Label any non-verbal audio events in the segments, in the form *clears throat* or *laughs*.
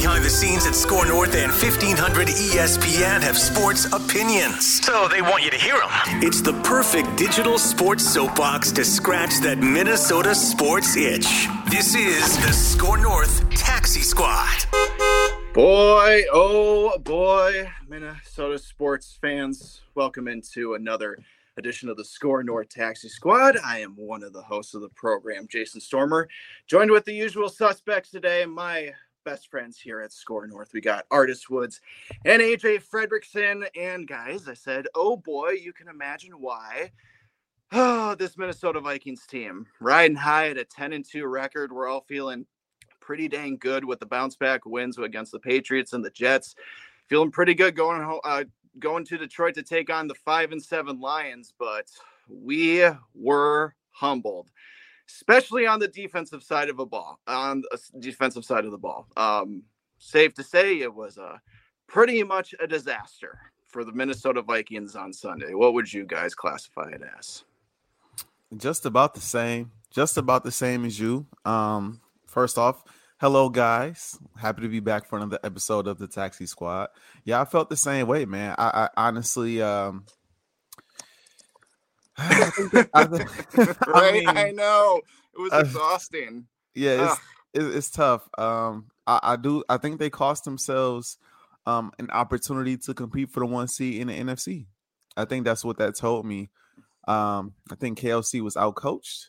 behind the scenes at Score North and 1500 ESPN have sports opinions. So they want you to hear them. It's the perfect digital sports soapbox to scratch that Minnesota sports itch. This is the Score North Taxi Squad. Boy, oh boy, Minnesota sports fans, welcome into another edition of the Score North Taxi Squad. I am one of the hosts of the program, Jason Stormer, joined with the usual suspects today. My best friends here at Score North. We got Artist Woods and AJ Fredrickson. And guys, I said, oh boy, you can imagine why. Oh, this Minnesota Vikings team riding high at a 10 and 2 record. We're all feeling pretty dang good with the bounce back wins against the Patriots and the Jets. Feeling pretty good going home, uh, going to Detroit to take on the five and seven Lions, but we were humbled, especially on the defensive side of a ball. On the defensive side of the ball, um, safe to say it was a pretty much a disaster for the Minnesota Vikings on Sunday. What would you guys classify it as? Just about the same. Just about the same as you. Um, first off, Hello, guys. Happy to be back for another episode of the Taxi Squad. Yeah, I felt the same way, man. I, I honestly, um, *laughs* I, *laughs* I, right? Mean, I know it was exhausting. Uh, yeah, it's, it's, it's tough. Um, I, I do. I think they cost themselves um an opportunity to compete for the one seed in the NFC. I think that's what that told me. Um, I think KOC was outcoached.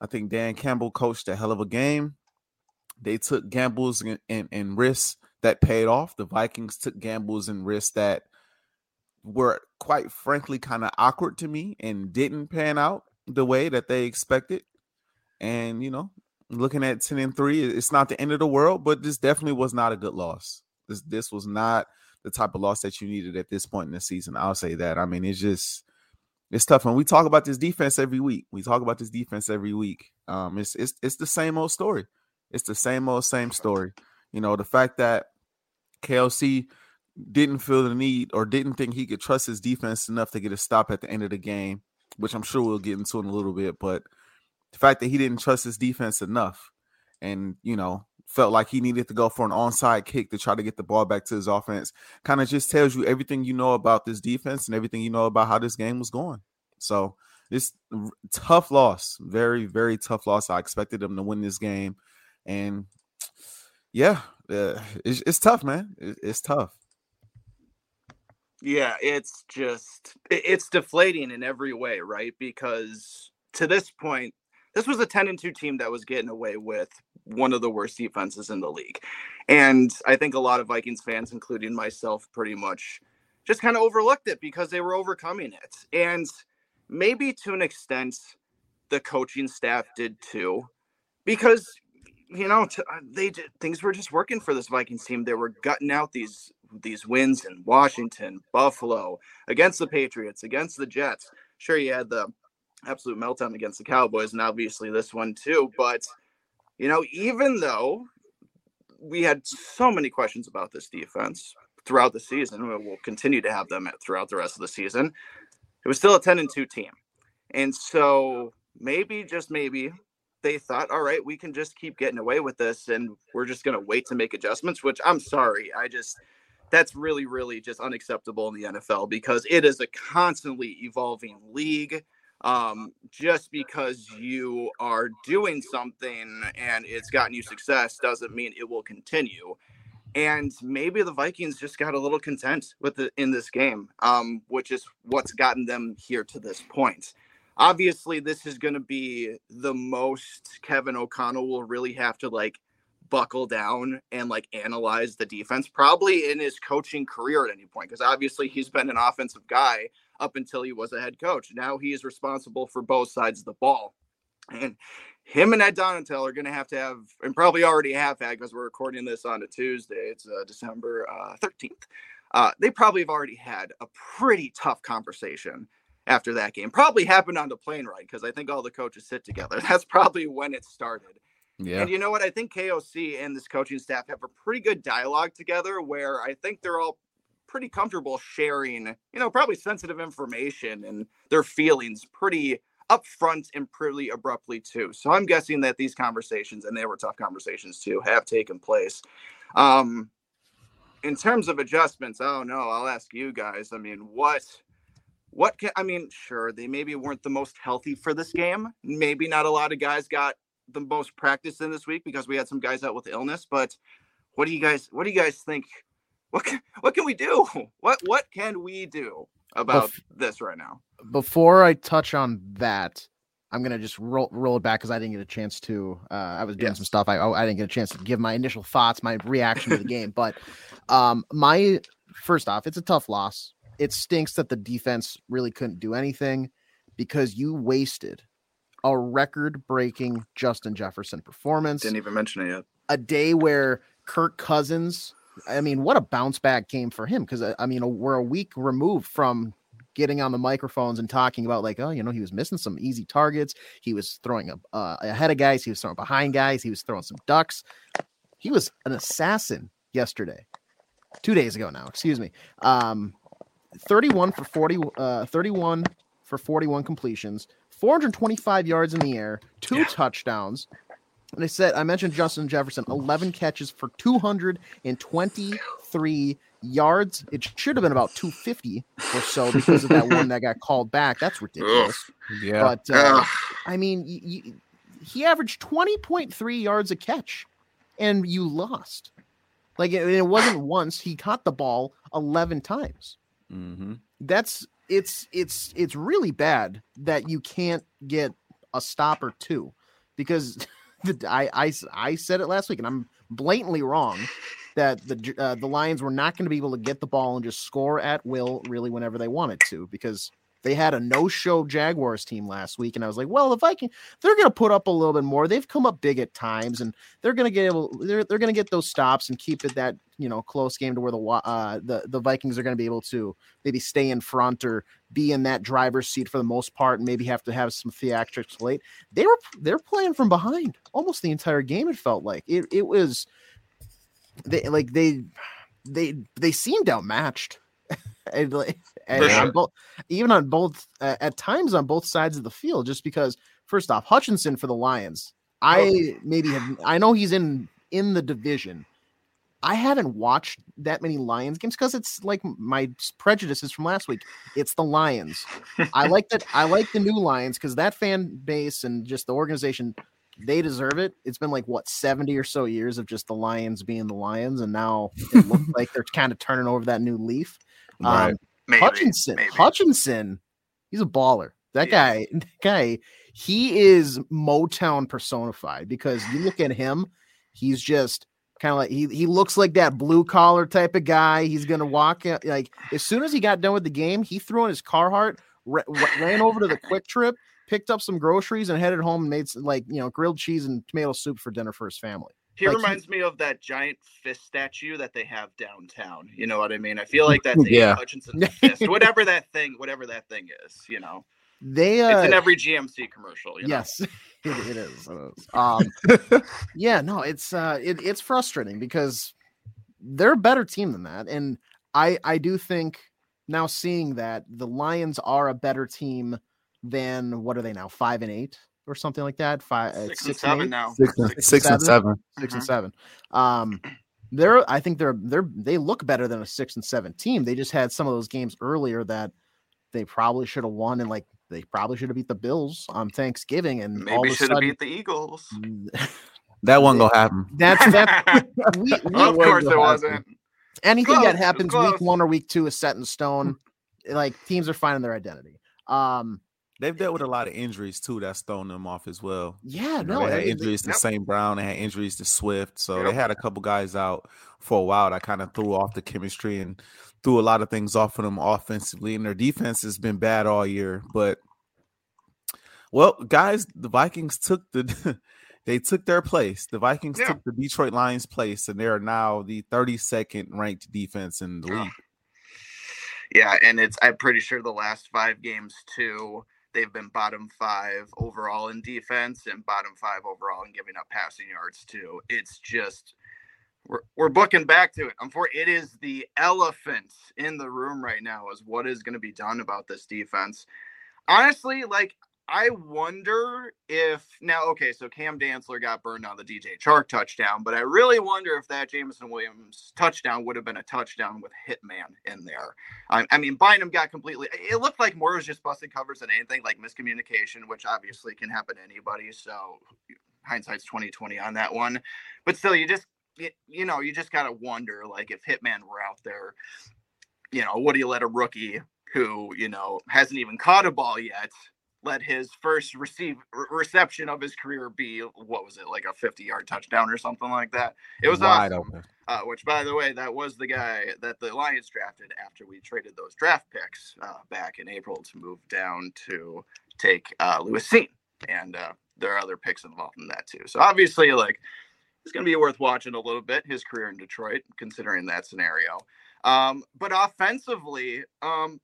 I think Dan Campbell coached a hell of a game. They took gambles and, and, and risks that paid off. The Vikings took gambles and risks that were quite frankly kind of awkward to me and didn't pan out the way that they expected. And you know, looking at 10 and 3, it's not the end of the world, but this definitely was not a good loss. This this was not the type of loss that you needed at this point in the season. I'll say that. I mean, it's just it's tough. And we talk about this defense every week. We talk about this defense every week. Um, it's it's it's the same old story. It's the same old same story. You know, the fact that KOC didn't feel the need or didn't think he could trust his defense enough to get a stop at the end of the game, which I'm sure we'll get into in a little bit. But the fact that he didn't trust his defense enough and, you know, felt like he needed to go for an onside kick to try to get the ball back to his offense kind of just tells you everything you know about this defense and everything you know about how this game was going. So, this tough loss, very, very tough loss. I expected them to win this game. And yeah, uh, it's, it's tough, man. It, it's tough. Yeah, it's just it's deflating in every way, right? Because to this point, this was a 10 and 2 team that was getting away with one of the worst defenses in the league. And I think a lot of Vikings fans, including myself, pretty much just kind of overlooked it because they were overcoming it. And maybe to an extent, the coaching staff did too. Because you know, uh, they things were just working for this Vikings team. They were gutting out these these wins in Washington, Buffalo, against the Patriots, against the Jets. Sure, you had the absolute meltdown against the Cowboys, and obviously this one too. But you know, even though we had so many questions about this defense throughout the season, we'll continue to have them throughout the rest of the season. It was still a ten and two team, and so maybe just maybe they thought, all right, we can just keep getting away with this and we're just going to wait to make adjustments, which I'm sorry. I just, that's really, really just unacceptable in the NFL because it is a constantly evolving league. Um, just because you are doing something and it's gotten you success doesn't mean it will continue. And maybe the Vikings just got a little content with it in this game, um, which is what's gotten them here to this point obviously this is going to be the most Kevin O'Connell will really have to like buckle down and like analyze the defense probably in his coaching career at any point because obviously he's been an offensive guy up until he was a head coach. Now he is responsible for both sides of the ball. And him and Ed Donatell are going to have to have, and probably already have had, because we're recording this on a Tuesday. It's uh, December uh, 13th. Uh, they probably have already had a pretty tough conversation after that game. Probably happened on the plane ride because I think all the coaches sit together. *laughs* That's probably when it started. Yeah. And you know what? I think KOC and this coaching staff have a pretty good dialogue together where I think they're all pretty comfortable sharing, you know, probably sensitive information and their feelings pretty upfront and pretty abruptly too. So I'm guessing that these conversations, and they were tough conversations too, have taken place. Um, in terms of adjustments, oh no, I'll ask you guys. I mean, what what can I mean, sure, they maybe weren't the most healthy for this game. Maybe not a lot of guys got the most practice in this week because we had some guys out with illness, but what do you guys what do you guys think? What can, what can we do? *laughs* What what can we do about Bef- this right now? Before I touch on that, I'm gonna just roll roll it back because I didn't get a chance to. Uh, I was doing yes. some stuff. I I didn't get a chance to give my initial thoughts, my reaction to the game. *laughs* But um, my first off, it's a tough loss. It stinks that the defense really couldn't do anything because you wasted a record-breaking Justin Jefferson performance. Didn't even mention it yet. A day where Kirk Cousins. I mean, what a bounce back game for him because uh, I mean, we're a week removed from getting on the microphones and talking about like, oh, you know, he was missing some easy targets. He was throwing a, uh, ahead of guys. He was throwing behind guys. He was throwing some ducks. He was an assassin yesterday, two days ago now. Excuse me. Um, 31 for 40, uh, 31 for 41 completions, 425 yards in the air, two yeah. touchdowns. And I said I mentioned Justin Jefferson, 11 catches for 223 yards. It should have been about 250 or so because of that *laughs* one that got called back. That's ridiculous. yeah. But uh, I mean, y- y- he averaged 20.3 yards a catch and you lost. Like it, it wasn't once. He caught the ball 11 times. Mm-hmm. That's it's it's it's really bad that you can't get a stop or two because *laughs* the, I, I I said it last week and I'm blatantly wrong that the uh, the Lions were not going to be able to get the ball and just score at will really whenever they wanted to because they had a no-show Jaguars team last week, and I was like, well, the Viking they're going to put up a little bit more. They've come up big at times, and they're going to get able they're they're going to get those stops and keep it that you know close game to where the uh, the the Vikings are going to be able to maybe stay in front or be in that driver's seat for the most part, and maybe have to have some theatrics late. They were they're playing from behind almost the entire game. It felt like it it was they like they they they seemed outmatched. And, and sure. on both, even on both uh, at times on both sides of the field, just because first off, Hutchinson for the Lions, I maybe have I know he's in in the division. I haven't watched that many Lions games because it's like my prejudices from last week. It's the Lions. I like that. I like the new Lions because that fan base and just the organization they deserve it. It's been like what 70 or so years of just the Lions being the Lions, and now it looks *laughs* like they're kind of turning over that new leaf. Right. Um, maybe, Hutchinson, maybe. Hutchinson, he's a baller. That yeah. guy, *laughs* that guy, he is Motown personified because you look at him, he's just kind of like he he looks like that blue collar type of guy. He's gonna walk out like as soon as he got done with the game, he threw in his Carhartt, ran over to the QuikTrip, picked up some groceries and headed home and made some, like you know grilled cheese and tomato soup for dinner for his family. He like, reminds he, me of that giant fist statue that they have downtown. You know what I mean? I feel like that's yeah. Hutchinson *laughs* fist, whatever that thing, whatever that thing is. You know, they uh, it's in every GMC commercial. You know? Yes, it, *laughs* it is. It is. Um, *laughs* yeah, no, it's uh, it, it's frustrating because they're a better team than that, and I I do think now seeing that the Lions are a better team than what are they now? Five and eight or something like that. Five, uh, six, six and seven and now. Six, six, six and seven. 6 and seven. Um, they're. I think they're. They're. They look better than a six and seven team. They just had some of those games earlier that they probably should have won, and like they probably should have beat the Bills on Thanksgiving, and maybe should have beat the Eagles. *laughs* that one gonna happen. That's that. *laughs* we, we of course it wasn't. Anything close, that happens week one or week two is set in stone. *laughs* like teams are finding their identity. Um, They've dealt with a lot of injuries too. That's thrown them off as well. Yeah, you know, no, they had injuries to St. Brown. They had injuries to Swift, so yep. they had a couple guys out for a while. That kind of threw off the chemistry and threw a lot of things off of them offensively. And their defense has been bad all year. But well, guys, the Vikings took the *laughs* they took their place. The Vikings yeah. took the Detroit Lions' place, and they are now the 32nd ranked defense in the league. Yeah, and it's I'm pretty sure the last five games too They've been bottom five overall in defense and bottom five overall in giving up passing yards too. It's just we're, we're booking back to it. I'm For it is the elephant in the room right now is what is going to be done about this defense. Honestly, like I wonder if now, okay, so Cam Dantzler got burned on the DJ Chark touchdown, but I really wonder if that Jameson Williams touchdown would have been a touchdown with Hitman in there. I, I mean, Bynum got completely, it looked like more was just busting covers than anything, like miscommunication, which obviously can happen to anybody. So hindsight's 2020 on that one. But still, you just, you, you know, you just got to wonder, like, if Hitman were out there, you know, do you let a rookie who, you know, hasn't even caught a ball yet? Let his first receive reception of his career be what was it like a 50 yard touchdown or something like that it was wide awesome. open uh, which by the way that was the guy that the lions drafted after we traded those draft picks uh, back in april to move down to take uh, lewis Cine. and uh, there are other picks involved in that too so obviously like it's going to be worth watching a little bit his career in detroit considering that scenario um, but offensively um,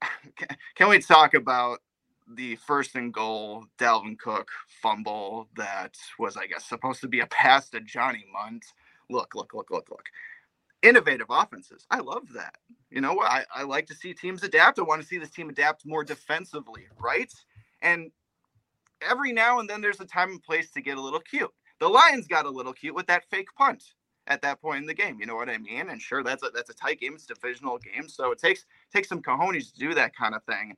*sighs* can we talk about the first and goal Dalvin Cook fumble that was, I guess, supposed to be a pass to Johnny Mundt. Look, look, look, look, look. Innovative offenses. I love that. You know what? I, I like to see teams adapt. I want to see this team adapt more defensively, right? And every now and then there's a time and place to get a little cute. The Lions got a little cute with that fake punt at that point in the game. You know what I mean? And sure, that's a that's a tight game. It's a divisional game, so it takes takes some cojones to do that kind of thing.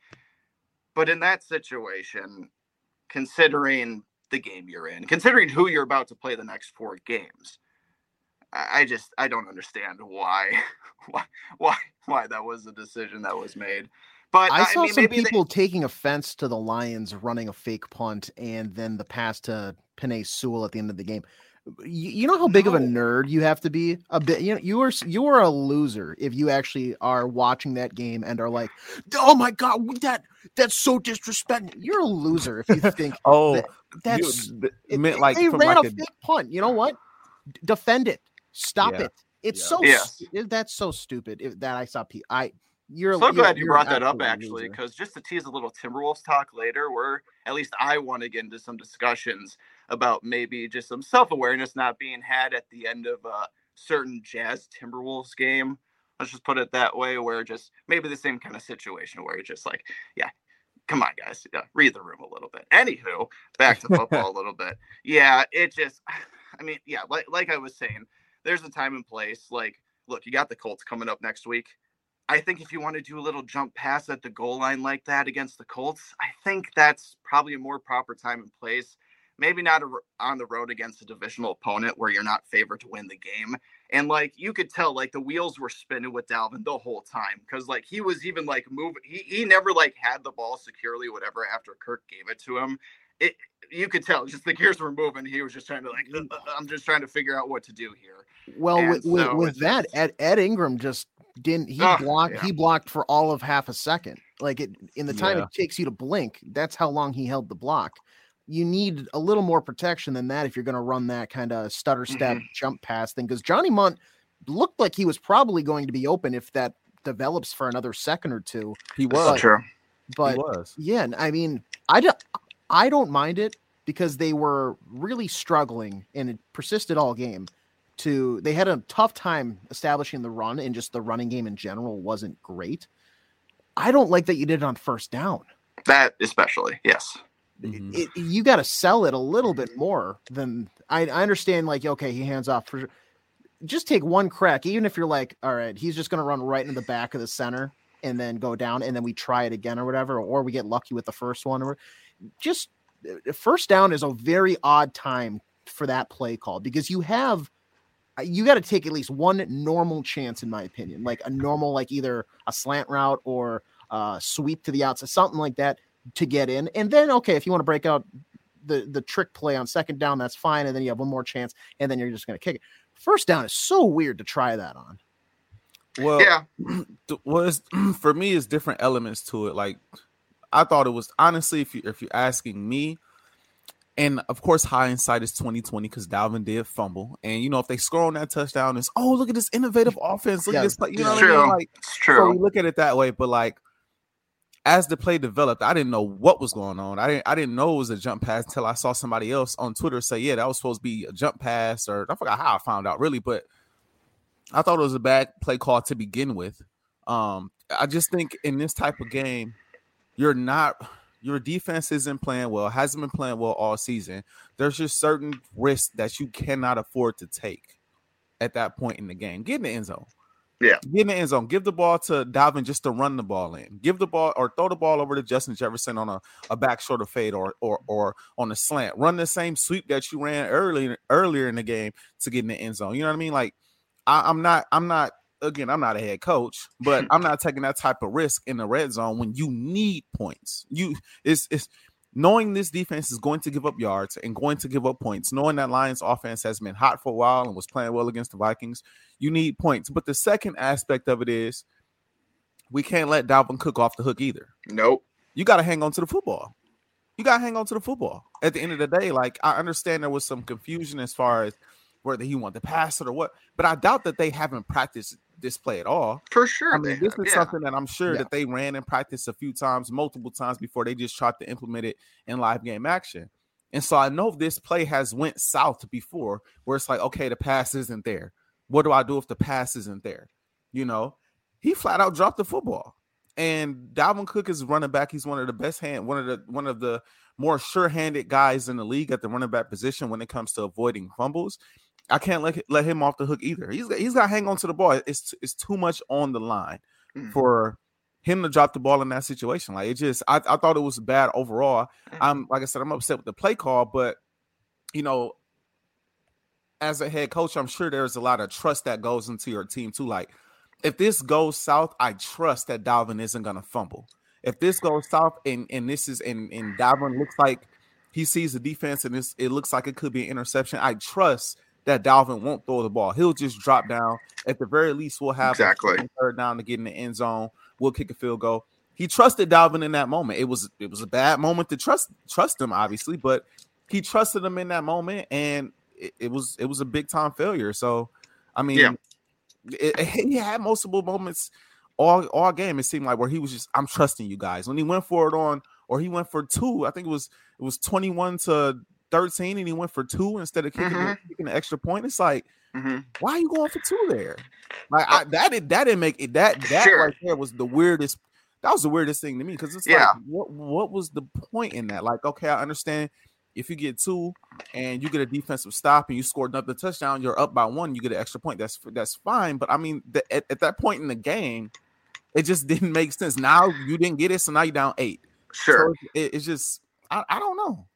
But in that situation, considering the game you're in, considering who you're about to play the next four games, I just I don't understand why *laughs* why why why that was the decision that was made. But I saw I mean, some people they... taking offense to the Lions running a fake punt and then the pass to Penei Sewell at the end of the game you, you know how big no. of a nerd you have to be a bit you know you are you are a loser if you actually are watching that game and are like oh my god that that's so disrespectful you're a loser if you *laughs* think oh that, that's you, it, meant like they ran like a, a fake punt you know what defend it stop yeah. it it's yeah. so yeah. that's so stupid if, that i saw i you're so you're, glad you brought that up actually because just to tease a little timberwolves talk later where at least i want to get into some discussions about maybe just some self-awareness not being had at the end of a certain jazz timberwolves game. Let's just put it that way where just maybe the same kind of situation where you're just like yeah come on guys yeah, read the room a little bit. Anywho back to *laughs* football a little bit. Yeah it just *sighs* i mean yeah like, like i was saying there's a time and place like look you got the colts coming up next week. I think if you want to do a little jump pass at the goal line like that against the Colts, I think that's probably a more proper time and place. Maybe not a, on the road against a divisional opponent where you're not favored to win the game. And like you could tell, like the wheels were spinning with Dalvin the whole time because like he was even like moving. He he never like had the ball securely, whatever. After Kirk gave it to him, it you could tell just the gears were moving. He was just trying to like I'm just trying to figure out what to do here. Well, and with, so with, with that, Ed, Ed Ingram just didn't he oh, blocked yeah. he blocked for all of half a second like it in the time yeah. it takes you to blink that's how long he held the block you need a little more protection than that if you're going to run that kind of stutter step mm-hmm. jump pass thing because johnny mundt looked like he was probably going to be open if that develops for another second or two he was but, sure but was. yeah i mean i don't i don't mind it because they were really struggling and it persisted all game to they had a tough time establishing the run and just the running game in general wasn't great. I don't like that you did it on first down. That especially, yes. Mm-hmm. It, you got to sell it a little bit more than I, I understand. Like, okay, he hands off for just take one crack, even if you're like, all right, he's just going to run right in the back of the center and then go down, and then we try it again or whatever, or we get lucky with the first one, or just uh, first down is a very odd time for that play call because you have you got to take at least one normal chance, in my opinion, like a normal, like either a slant route or a sweep to the outside, something like that to get in. And then, okay, if you want to break out the the trick play on second down, that's fine. And then you have one more chance, and then you're just going to kick it. First down is so weird to try that on. Well, yeah, *clears throat* was *clears throat* for me is different elements to it. Like I thought it was honestly, if you if you're asking me, and of course, hindsight is 2020 because Dalvin did fumble. And you know, if they score on that touchdown, it's oh look at this innovative offense. Look yeah, at this play. You know what true. I mean? Like it's true. So we look at it that way, but like as the play developed, I didn't know what was going on. I didn't I didn't know it was a jump pass until I saw somebody else on Twitter say, Yeah, that was supposed to be a jump pass, or I forgot how I found out really, but I thought it was a bad play call to begin with. Um, I just think in this type of game, you're not your defense isn't playing well, hasn't been playing well all season. There's just certain risks that you cannot afford to take at that point in the game. Get in the end zone. Yeah. Get in the end zone. Give the ball to Dalvin just to run the ball in. Give the ball or throw the ball over to Justin Jefferson on a, a back shoulder fade or or or on a slant. Run the same sweep that you ran earlier earlier in the game to get in the end zone. You know what I mean? Like I, I'm not I'm not again, I'm not a head coach, but *laughs* I'm not taking that type of risk in the red zone when you need points. You it's it's knowing this defense is going to give up yards and going to give up points, knowing that Lions offense has been hot for a while and was playing well against the Vikings, you need points. But the second aspect of it is we can't let Dalvin Cook off the hook either. Nope. You got to hang on to the football. You got to hang on to the football. At the end of the day, like I understand there was some confusion as far as whether he wanted to pass it or what, but I doubt that they haven't practiced this play at all. For sure. I mean, this have, is yeah. something that I'm sure Yeah. that they ran and practiced a few times, multiple times before they just tried to implement it in live game action. And so I know this play has went south before, where it's like, okay, the pass isn't there. What do I do if the pass isn't there? You know, he flat out dropped the football. And Dalvin Cook is running back. He's one of the best hand, one of the one of the more sure-handed guys in the league at the running back position when it comes to avoiding fumbles. I can't let let him off the hook either. He's got, he's got to hang on to the ball. It's it's too much on the line Mhm. for him to drop the ball in that situation. Like it just, I, I thought it was bad overall. I'm like I said, I'm upset with the play call, but you know, as a head coach, I'm sure there's a lot of trust that goes into your team too. Like if this goes south, I trust that Dalvin isn't gonna fumble. If this goes south and and this is and and Dalvin looks like he sees the defense and this it looks like it could be an interception, I trust that Dalvin won't throw the ball. He'll just drop down. At the very least, we'll have Exactly. third down to get in the end zone. We'll kick a field goal. He trusted Dalvin in that moment. It was it was a bad moment to trust trust him, obviously, but he trusted him in that moment, and it, it was it was a big time failure. So, I mean, Yeah. it- it- he had multiple moments all all game. It seemed like where he was just I'm trusting you guys. When he went for it on, or he went for two. I think it was it was 21 to 13, and he went for two instead of kicking, the, Mhm. kicking the extra point. It's like hmm why are you going for two there? Like I, that did that didn't make it that that Sure. right there was the weirdest. That was the weirdest thing to me because it's Yeah. like what what was the point in that? Like okay, I understand if you get two and you get a defensive stop and you score another touchdown, you're up by one, you get an extra point. That's that's fine. But I mean, the, at, at that point in the game, it just *laughs* didn't make sense. Now you didn't get it, so now you're down eight. Sure. So it, it's just I, I don't know.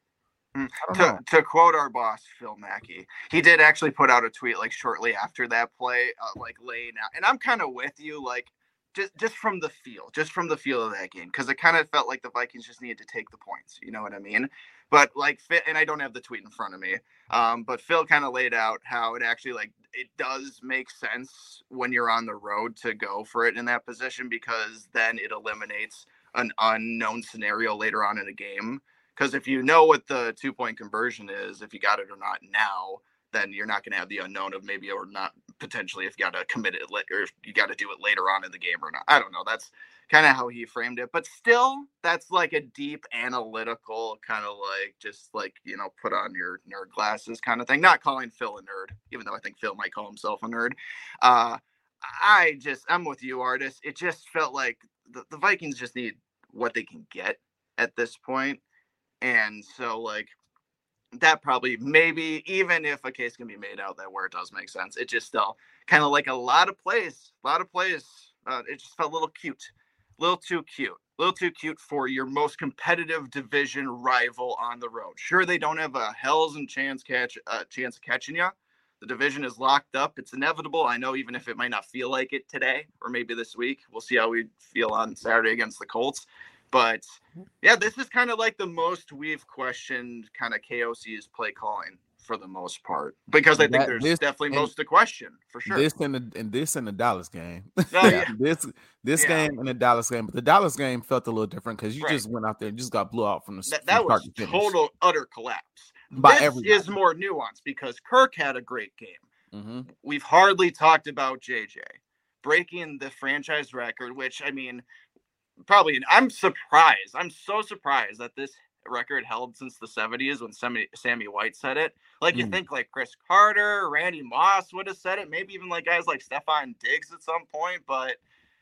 To, to quote our boss Phil Mackey, he did actually put out a tweet like shortly after that play, uh, like laying out. And I'm kind of with you, like just just from the feel, just from the feel of that game, because it kind of felt like the Vikings just needed to take the points. You know what I mean? But like, and I don't have the tweet in front of me, um, but Phil kind of laid out how it actually like it does make sense when you're on the road to go for it in that position because then it eliminates an unknown scenario later on in a game because if you know what the two point conversion is, if you got it or not now, then you're not going to have the unknown of maybe or not potentially if you got to commit it or if you got to do it later on in the game or not. I don't know. That's kind of how he framed it, but still, that's like a deep analytical kind of like just like you know put on your nerd glasses kind of thing. Not calling Phil a nerd, even though I think Phil might call himself a nerd. Uh, I just I'm with you, artist. It just felt like the, the Vikings just need what they can get at this point and so like that probably maybe even if a case can be made out that where it does make sense, it just still kind of like a lot of plays, a lot of plays. Uh, it just felt a little cute, a little too cute, a little too cute for your most competitive division rival on the road. Sure, they don't have a hell's and chance catch uh, chance of catching you. The division is locked up. It's inevitable. I know, even if it might not feel like it today or maybe this week. We'll see how we feel on Saturday against the Colts. But yeah, this is kind of like the most we've questioned kind of KOC's play calling for the most part because I think That- there's this- definitely most to question for sure. This and the and this and the Dallas game. Oh, yeah. *laughs* this this Yeah. game and the Dallas game, but the Dallas game felt a little different because you Right. just went out there and just got blew out from the that, that was to total utter collapse. By this everybody. is more nuanced because Kirk had a great game. Mhm. We've hardly talked about JJ breaking the franchise record, which I mean, probably I'm surprised. I'm so surprised that this record held since the 70s when Sammy, Sammy White said it. Like you Mm. think like Cris Carter, Randy Moss would have said it, maybe even like guys like Stefon Diggs at some point, but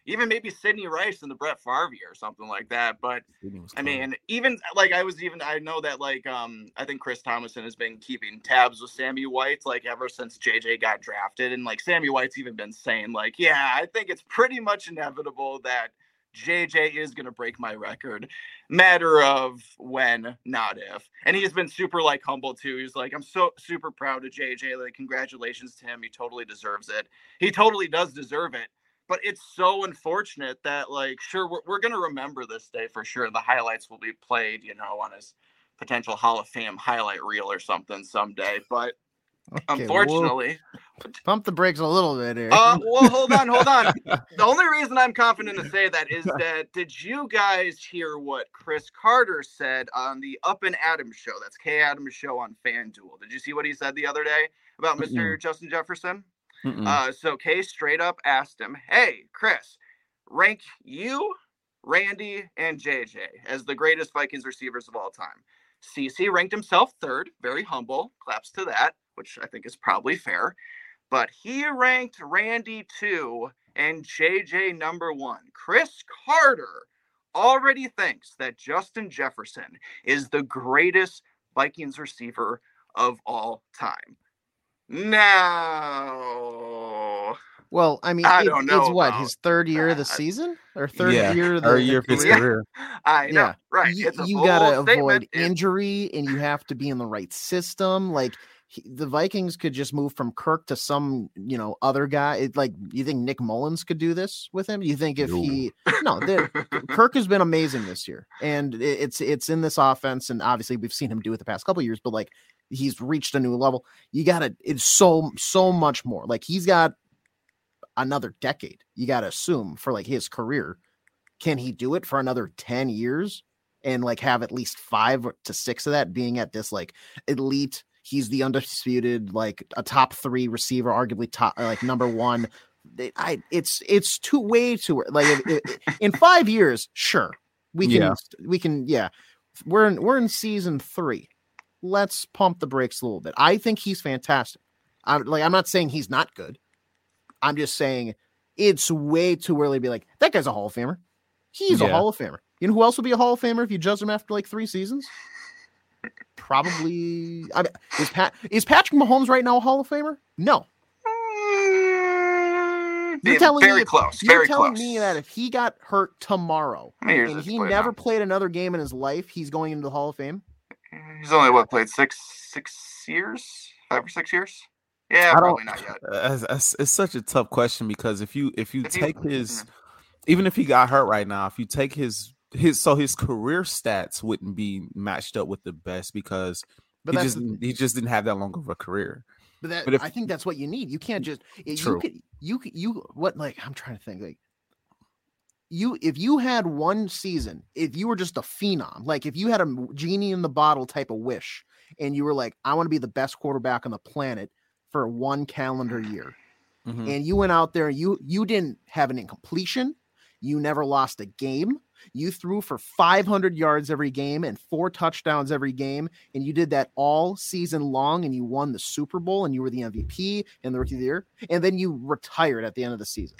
even maybe Sidney Rice and the Brett Favre or something like that. But I mean, even like I was even I know that like um I think Chris Tomasson has been keeping tabs with Sammy White like ever since JJ got drafted, and like Sammy White's even been saying like, yeah, I think it's pretty much inevitable that JJ is going to break my record. Matter of when, not if. And he's been super like humble too. He's like, I'm so super proud of JJ. Like, congratulations to him. He totally deserves it. He totally does deserve it. But it's so unfortunate that, like, sure, we're, we're going to remember this day for sure. The highlights will be played, you know, on his potential Hall of Fame highlight reel or something someday. But *laughs* Okay, Unfortunately, we'll pump the brakes a little bit here. Uh, well, hold on, hold on. *laughs* the only reason I'm confident to say that is that did you guys hear what Cris Carter said on the Up and Adams show? That's Kay Adams' show on FanDuel. Did you see what he said the other day about mister Justin Jefferson? Uh, so Kay straight up asked him, "Hey, Cris, rank you, Randy, and JJ as the greatest Vikings receivers of all time." CC ranked himself third, very humble. Claps to that which I think is probably fair. But he ranked Randy two and JJ number one. Cris Carter already thinks that Justin Jefferson is the greatest Vikings receiver of all time. Now, well, I mean, I don't know it's what his third year that. of the season or third yeah, year of the third year of his *laughs* career. I know, yeah. right? You, you gotta avoid injury, and you have to be in the right system. Like he, the Vikings could just move from Kirk to some, you know, other guy. It, like, you think Nick Mullens could do this with him? You think if no. he, no, Kirk has been amazing this year, and it, it's it's in this offense, and obviously we've seen him do it the past couple years, but like he's reached a new level. You got to, it's so so much more. Like he's got another decade. You got to assume for like his career. Can he do it for another ten years? and like have at least five to six of that being at this like elite He's the undisputed, like a top three receiver, arguably top, like number one. I, it's it's too way too like it, it, in five years, sure we can yeah. we can yeah. We're in we're in season three. Let's pump the brakes a little bit. I think he's fantastic. I'm like I'm not saying he's not good. I'm just saying it's way too early to be like that guy's a Hall of Famer. He's yeah. a Hall of Famer. You know who else would be a Hall of Famer if you judge him after like three seasons? Probably. I mean, is Pat is Patrick Mahomes right now a Hall of Famer? No. Mm, you're telling very me if, close. You're very telling close. me that if he got hurt tomorrow and he never played another game in his life, he's going into the Hall of Fame. He's only what played six six years, five or six years. Yeah, probably not yet. It's, it's, such a tough question because if you if you if take his, even if he got hurt right now, if you take his his so his career stats wouldn't be matched up with the best because but he just the, he just didn't have that long of a career. But, that, but if, I think that's what you need. You can't just true. you could you could you what like I'm trying to think like you if you had one season, if you were just a phenom, like if you had a genie in the bottle type of wish, and you were like, I want to be the best quarterback on the planet for one calendar year, mm-hmm. and you went out there, you you didn't have an incompletion, you never lost a game, you threw for 500 yards every game and four touchdowns every game, and you did that all season long, and you won the Super Bowl, and you were the MVP and the Rookie of the Year, and then you retired at the end of the season.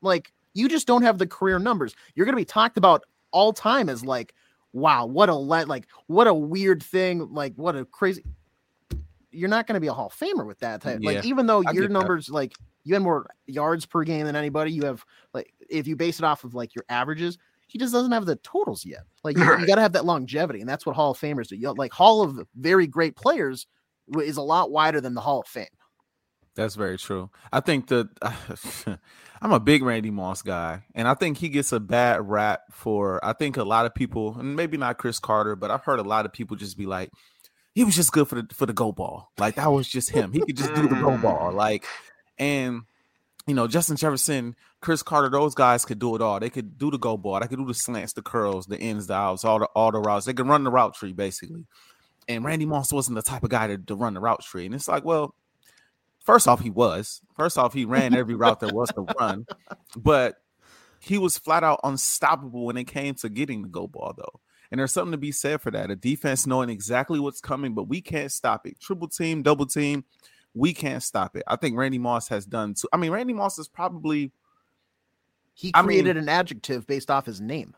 Like you just don't have the career numbers. You're going to be talked about all time as like, wow, what a le- like what a weird thing, like what a crazy. You're not going to be a Hall of Famer with that type. Yeah, like even though your numbers that. like you had more yards per game than anybody, you have like if you base it off of like your averages, he just doesn't have the totals yet. Like you, right. you got to have that longevity, and that's what Hall of Famers do. You know, like Hall of very great players is a lot wider than the Hall of Fame. That's very true. I think that *laughs* I'm a big Randy Moss guy, and I think he gets a bad rap for. I think a lot of people, and maybe not Cris Carter, but I've heard a lot of people just be like, "He was just good for the for the go ball. Like that was just him. He could just do the go mm. ball. Like, and you know, Justin Jefferson, Cris Carter, those guys could do it all. They could do the go ball. They could do the slants, the curls, the ins, the outs, all the all the routes. They could run the route tree basically. And Randy Moss wasn't the type of guy to, to run the route tree. And it's like, well, first off, he was. First off, he ran every route there was to run, but he was flat out unstoppable when it came to getting the go ball, though. And there's something to be said for that. A defense knowing exactly what's coming, but we can't stop it. Triple team, double team we can't stop it. I think Randy Moss has done too. I mean, Randy Moss is probably He I mean- created an adjective based off his name.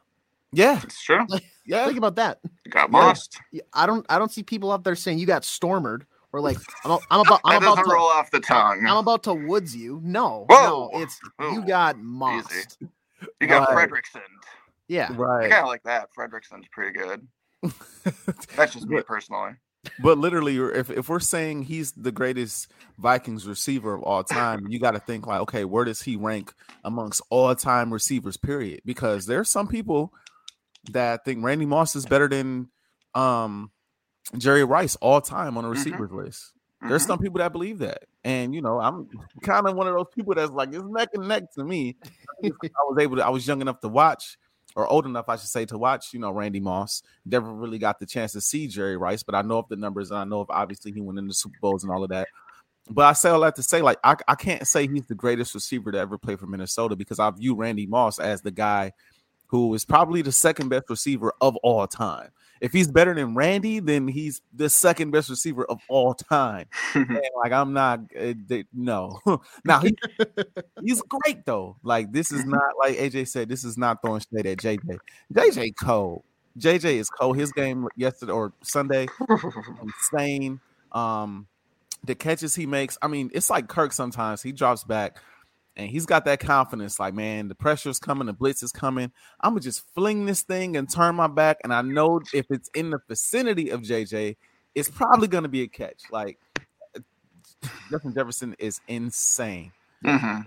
Yeah, It's true. yeah. Think about that. You got Yeah. lost. Yeah, I don't I don't see people out there saying you got stormered or like I'm, a- I'm *laughs* about I'm That about doesn't to roll off the tongue. I'm about to woods you. No, Whoa. no, it's you got mossed. You got Right. Fredrickson. Yeah, I Right. kind of like that. Fredrickson's pretty good. *laughs* That's just me personally. But literally, if if we're saying he's the greatest Vikings receiver of all time, you got to think like, okay, where does he rank amongst all time receivers? Period. Because there's some people that think Randy Moss is better than um Jerry Rice all time on the receivers list. There's Mhm. some people that believe that, and you know, I'm kind of one of those people that's like it's neck and neck to me. I was able to, I was young enough to watch, or old enough, I should say, to watch. You know, Randy Moss. Never really got the chance to see Jerry Rice, but I know of the numbers, and I know of obviously he went in the Super Bowls and all of that. But I say all that to say, like, I, I can't say he's the greatest receiver to ever play for Minnesota because I view Randy Moss as the guy who is probably the second best receiver of all time. If he's better than Randy, then he's the second best receiver of all time. *laughs* And, like I'm not, uh, they- no. *laughs* now he, *laughs* he's great though. Like this is not like AJ said. This is not throwing shade at JJ. JJ cold. JJ is cold. His game yesterday or Sunday, insane. Um, the catches he makes. I mean, it's like Kirk. Sometimes he drops back. And he's got that confidence, like, man, the pressure's coming, the blitz is coming. I'm gonna just fling this thing and turn my back. And I know if it's in the vicinity of JJ, it's probably gonna be a catch. Like Justin Jefferson is insane. Mhm.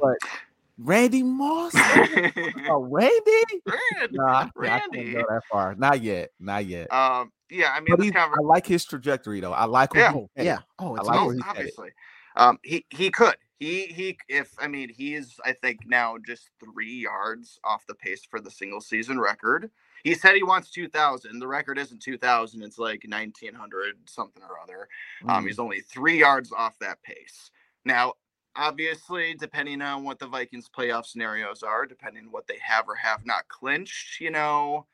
Randy Moss? *laughs* oh, Randy? Randy. Nah, I- I can't go that far. Not yet. Not yet. Um, yeah, I mean, But this he, I like his trajectory though. I like where Yeah. he's oh, yeah. Oh, it's I like Oh, where he's headed. obviously. Um, he he could. He he. If I mean, he's I think now just three yards off the pace for the single season record. He said he wants two thousand. The record isn't two thousand. It's like nineteen hundred something or other. Um, Mm. he's only three yards off that pace. Now, obviously, depending on what the Vikings playoff scenarios are, depending on what they have or have not clinched, you know,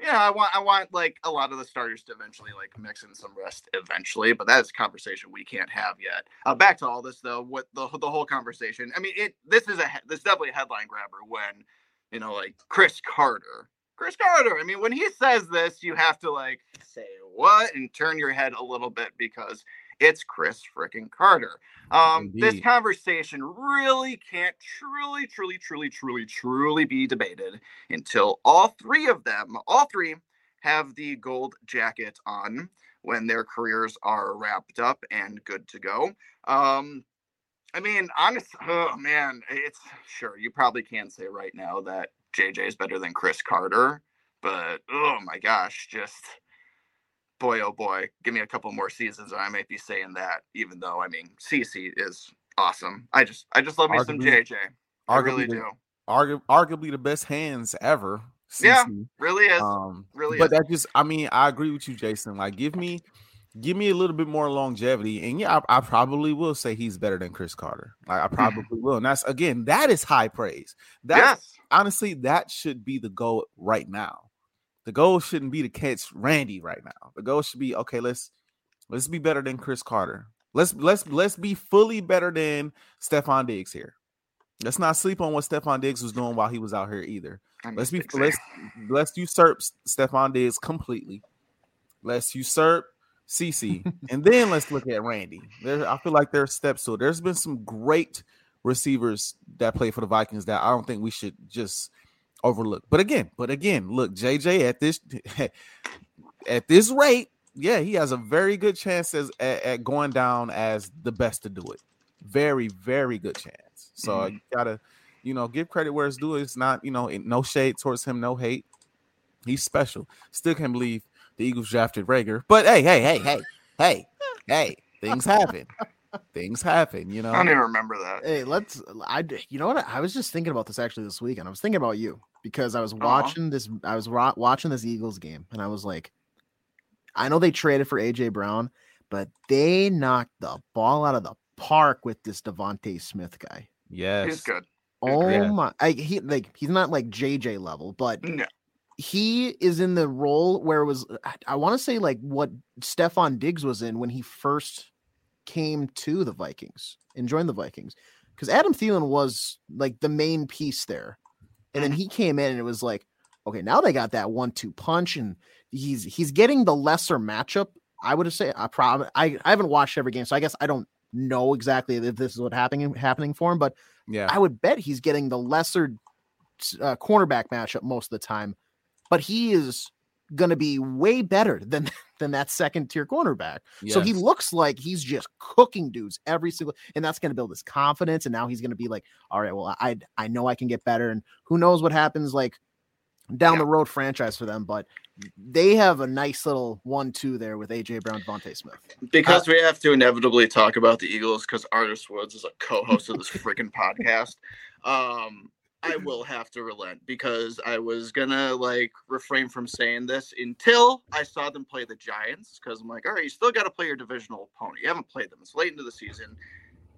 yeah, I want I want like a lot of the starters to eventually like mix in some rest eventually, but that's a conversation we can't have yet. Uh, back to all this though, what the the whole conversation. I mean, it this is a this is definitely a headline grabber when you know like Cris Carter. Cris Carter. I mean, when he says this, you have to like say what and turn your head a little bit because it's Cris freaking Carter. Um, this conversation really can't truly, truly, truly, truly, truly be debated until all three of them, all three, have the gold jacket on when their careers are wrapped up and good to go. Um, I mean, honest, oh man, it's sure you probably can say right now that JJ is better than Cris Carter, but oh my gosh, just boy, oh boy, give me a couple more seasons and I might be saying that, even though I mean, CC is awesome. I just, I just love me some JJ. I really the- do. Argu- arguably the best hands ever. Yeah. Really is. Um, really but is. that just, I mean, I agree with you, Jason. Like, give me, give me a little bit more longevity, and yeah, I, I probably will say he's better than Cris Carter. Like, I *laughs* probably will, and that's again, that is high praise. That's yes. honestly, that should be the goal right now. The goal shouldn't be to catch Randy right now. The goal should be okay. Let's let's be better than Cris Carter. Let's let's let's be fully better than Stefon Diggs here. Let's not sleep on what Stefon Diggs was doing while he was out here either. Let's be let's let's usurp Stefon Diggs completely. Let's usurp CC, *laughs* and then let's look at Randy. There, I feel like there's steps to it. There's been some great receivers that play for the Vikings that I don't think we should just overlook. But again, but again, look, JJ at this *laughs* at this rate, yeah, he has a very good chance as, at, at going down as the best to do it. Very, very good chance. So mm-hmm. you gotta, you know, give credit where it's due. It's not, you know, no shade towards him, no hate. He's special. Still can't believe the Eagles drafted Reagor. But hey, hey, hey, hey, hey, hey, things happen. Things happen, you know. I don't even remember that. Hey, let's. I. You know what? I was just thinking about this actually this weekend. I was thinking about you because I was Aw. watching this. I was wa- watching this Eagles game, and I was like, I know they traded for AJ Brown, but they knocked the ball out of the park with this DeVonta Smith guy. Yes. He's good. Oh Yeah. my! I, he like he's not like JJ level, but No. he is in the role where it was I, I want to say like what Stefon Diggs was in when he first came to the Vikings and joined the Vikings. Because Adam Thielen was like the main piece there. and then he came in and it was like, okay, now they got that one-two punch, and he's he's getting the lesser matchup. I would say I probably I, I haven't watched every game, so I guess I don't know exactly if this is what happening happening for him, but Yeah. I would bet he's getting the lesser uh, cornerback matchup most of the time, but he is going to be way better than than that second tier cornerback. So he looks like he's just cooking dudes every single, and that's going to build his confidence. And now he's going to be like, all right, well, I I know I can get better, and who knows what happens like down Yeah. the road franchise for them, but they have a nice little one-two there with AJ Brown, DeVonta Smith. because we have to inevitably talk about the Eagles because Artist Woods is a co-host of this freaking podcast. Um, I will have to relent because I was gonna like refrain from saying this until I saw them play the Giants because I'm like, all right, you still got to play your divisional opponent. You haven't played them. It's late into the season.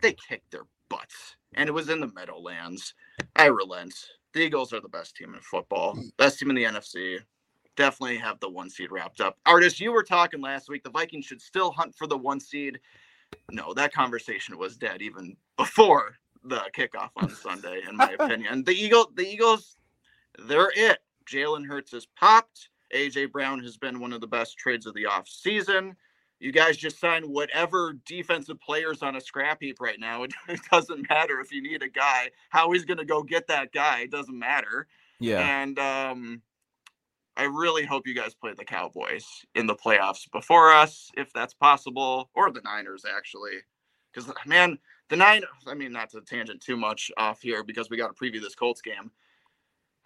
They kicked their butts, and it was in the Meadowlands. I relent. The Eagles are the best team in football, mm. best team in the NFC definitely have the one seed wrapped up. Artist, you were talking last week. The Vikings should still hunt for the one seed. No, that conversation was dead even before the kickoff on Sunday, in my opinion. The Eagle, the Eagles, they're it. Jalen Hurts has popped. AJ Brown has been one of the best trades of the off season. You guys just sign whatever defensive players on a scrap heap right now. It, *laughs* it doesn't matter if you need a guy. How he's going to go get that guy it doesn't matter. Yeah. And um, I really hope you guys play the Cowboys in the playoffs before us, if that's possible, or the Niners actually. Because man, the nine. I mean, not to tangent too much off here because we got to preview this Colts game.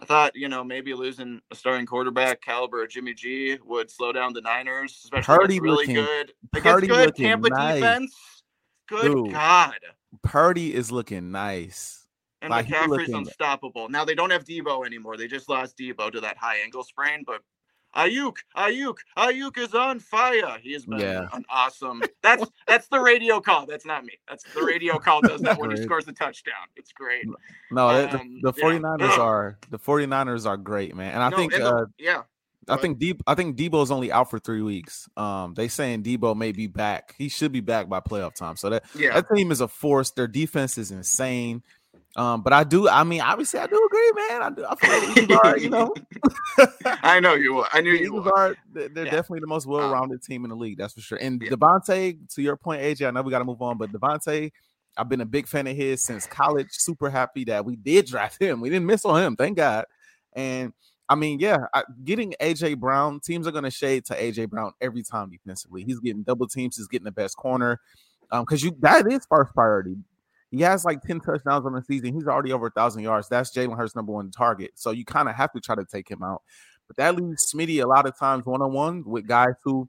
I thought, you know, maybe losing a starting quarterback caliber of Jimmy G would slow down the Niners, especially Purdy really looking- good against good looking Tampa nice. defense. Good Dude. God. Purdy is looking nice. And Like, McCaffrey's unstoppable. Now they don't have Deebo anymore. They just lost Deebo to that high ankle sprain, but Aiyuk, Aiyuk, Aiyuk is on fire. He has been Yeah. an awesome. *laughs* That's that's the radio call. That's not me. That's the radio *laughs* call does that when he scores a touchdown. It's great. No, the- Um, the, the 49ers are the 49ers are great, man. And I No, think the- uh, yeah, I think Deebo, I think Deebo's only out for three weeks. Um, they saying Deebo may be back. He should be back by playoff time. So that yeah. that team is a force. Their defense is insane. Um, but I do. I mean, obviously, I do agree, man. I do. I feel like the are, you know, *laughs* I know you would. I knew you Eagles would. are. They're they're Yeah. definitely the most well-rounded team in the league. That's for sure. And Yeah. DeVonta, to your point, AJ, I know we got to move on, but DeVonta, I've been a big fan of his since college. Super happy that we did *laughs* draft him. We didn't miss on him, thank God. And I mean, yeah, I, getting AJ Brown, teams are going to shade to AJ Brown every time defensively. He's getting double teams. He's getting the best corner. Um, because you that is first priority. He has like 10 touchdowns on the season. He's already over a thousand yards. That's Jalen Hurts' number one target. So you kind of have to try to take him out. But that leaves Smitty a lot of times one on one with guys who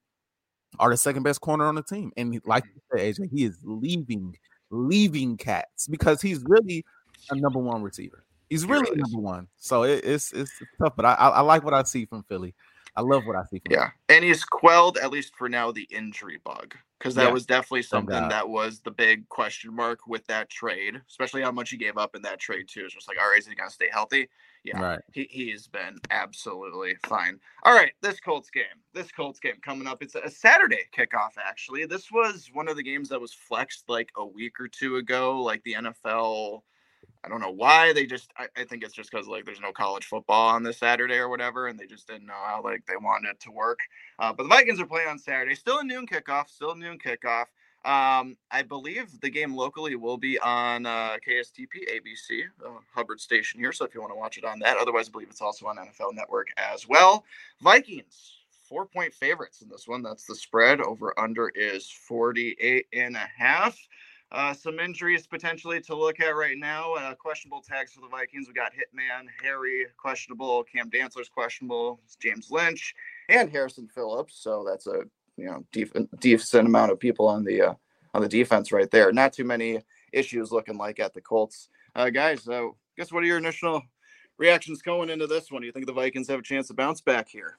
are the second best corner on the team. And like you said, AJ, he is leaving, leaving cats because he's really a number one receiver. He's really really number one. So it, it's it's tough, but I, I I like what I see from Philly. I love what I see from Yeah, and he's quelled at least for now the injury bug because that Yeah. was definitely something that was the big question mark with that trade, especially how much he gave up in that trade too. It's just like, all right, is he gonna stay healthy? Yeah, Right. he he has been absolutely fine. All right, this Colts game, this Colts game coming up. It's a Saturday kickoff. Actually, this was one of the games that was flexed like a week or two ago. Like the NFL. I don't know why they just. I, I think it's just because like there's no college football on this Saturday or whatever, and they just didn't know how like they wanted it to work. Uh, but the Vikings are playing on Saturday. Still a noon kickoff. Still a noon kickoff. Um, I believe the game locally will be on uh, KSTP ABC, uh, Hubbard station here. So if you want to watch it on that, otherwise I believe it's also on NFL Network as well. Vikings four point favorites in this one. That's the spread. Over under is 48 and a half. Uh, some injuries potentially to look at right now. Uh, questionable tags for the Vikings. We got Hitman, Harry, questionable. Cam Dantzler's questionable. James Lynch and Harrison Phillips. So that's a you know def- decent amount of people on the uh, on the defense right there. Not too many issues looking like at the Colts. Uh, guys, uh, guess what are your initial reactions going into this one? Do you think the Vikings have a chance to bounce back here?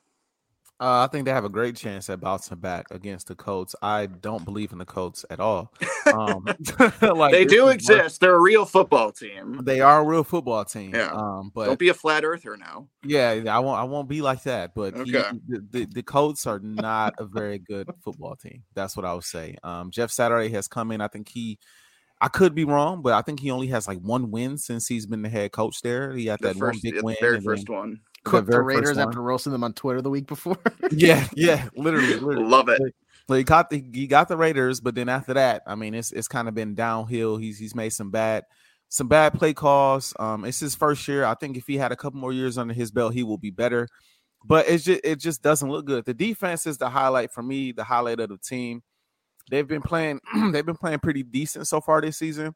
Uh, I think they have a great chance at bouncing back against the Colts. I don't believe in the Colts at all. Um, *laughs* *laughs* like they do exist. They're a real football team. They are a real football team. Yeah. Um, but Don't be a flat earther now. yeah, I won't. I won't be like that. But he- the, the the Colts are not a very good football team. That's what I would say. Um, Jeff Saturday has come in. I think he I could be wrong, but I think he only has like one win since he's been the head coach there. He had The that first, one big win. very first one. The Cooked the very first Raiders one. after roasting them on Twitter the week before. *laughs* Yeah, yeah, *laughs* literally, literally. Love it. So he got the he got the Raiders, but then after that, I mean, it's it's kind of been downhill. He's he's made some bad some bad play calls. Um, it's his first year. I think if he had a couple more years under his belt, he will be better. But it's just it just doesn't look good. The defense is the highlight for me, the highlight of the team. They've been playing *clears throat* they've been playing pretty decent so far this season.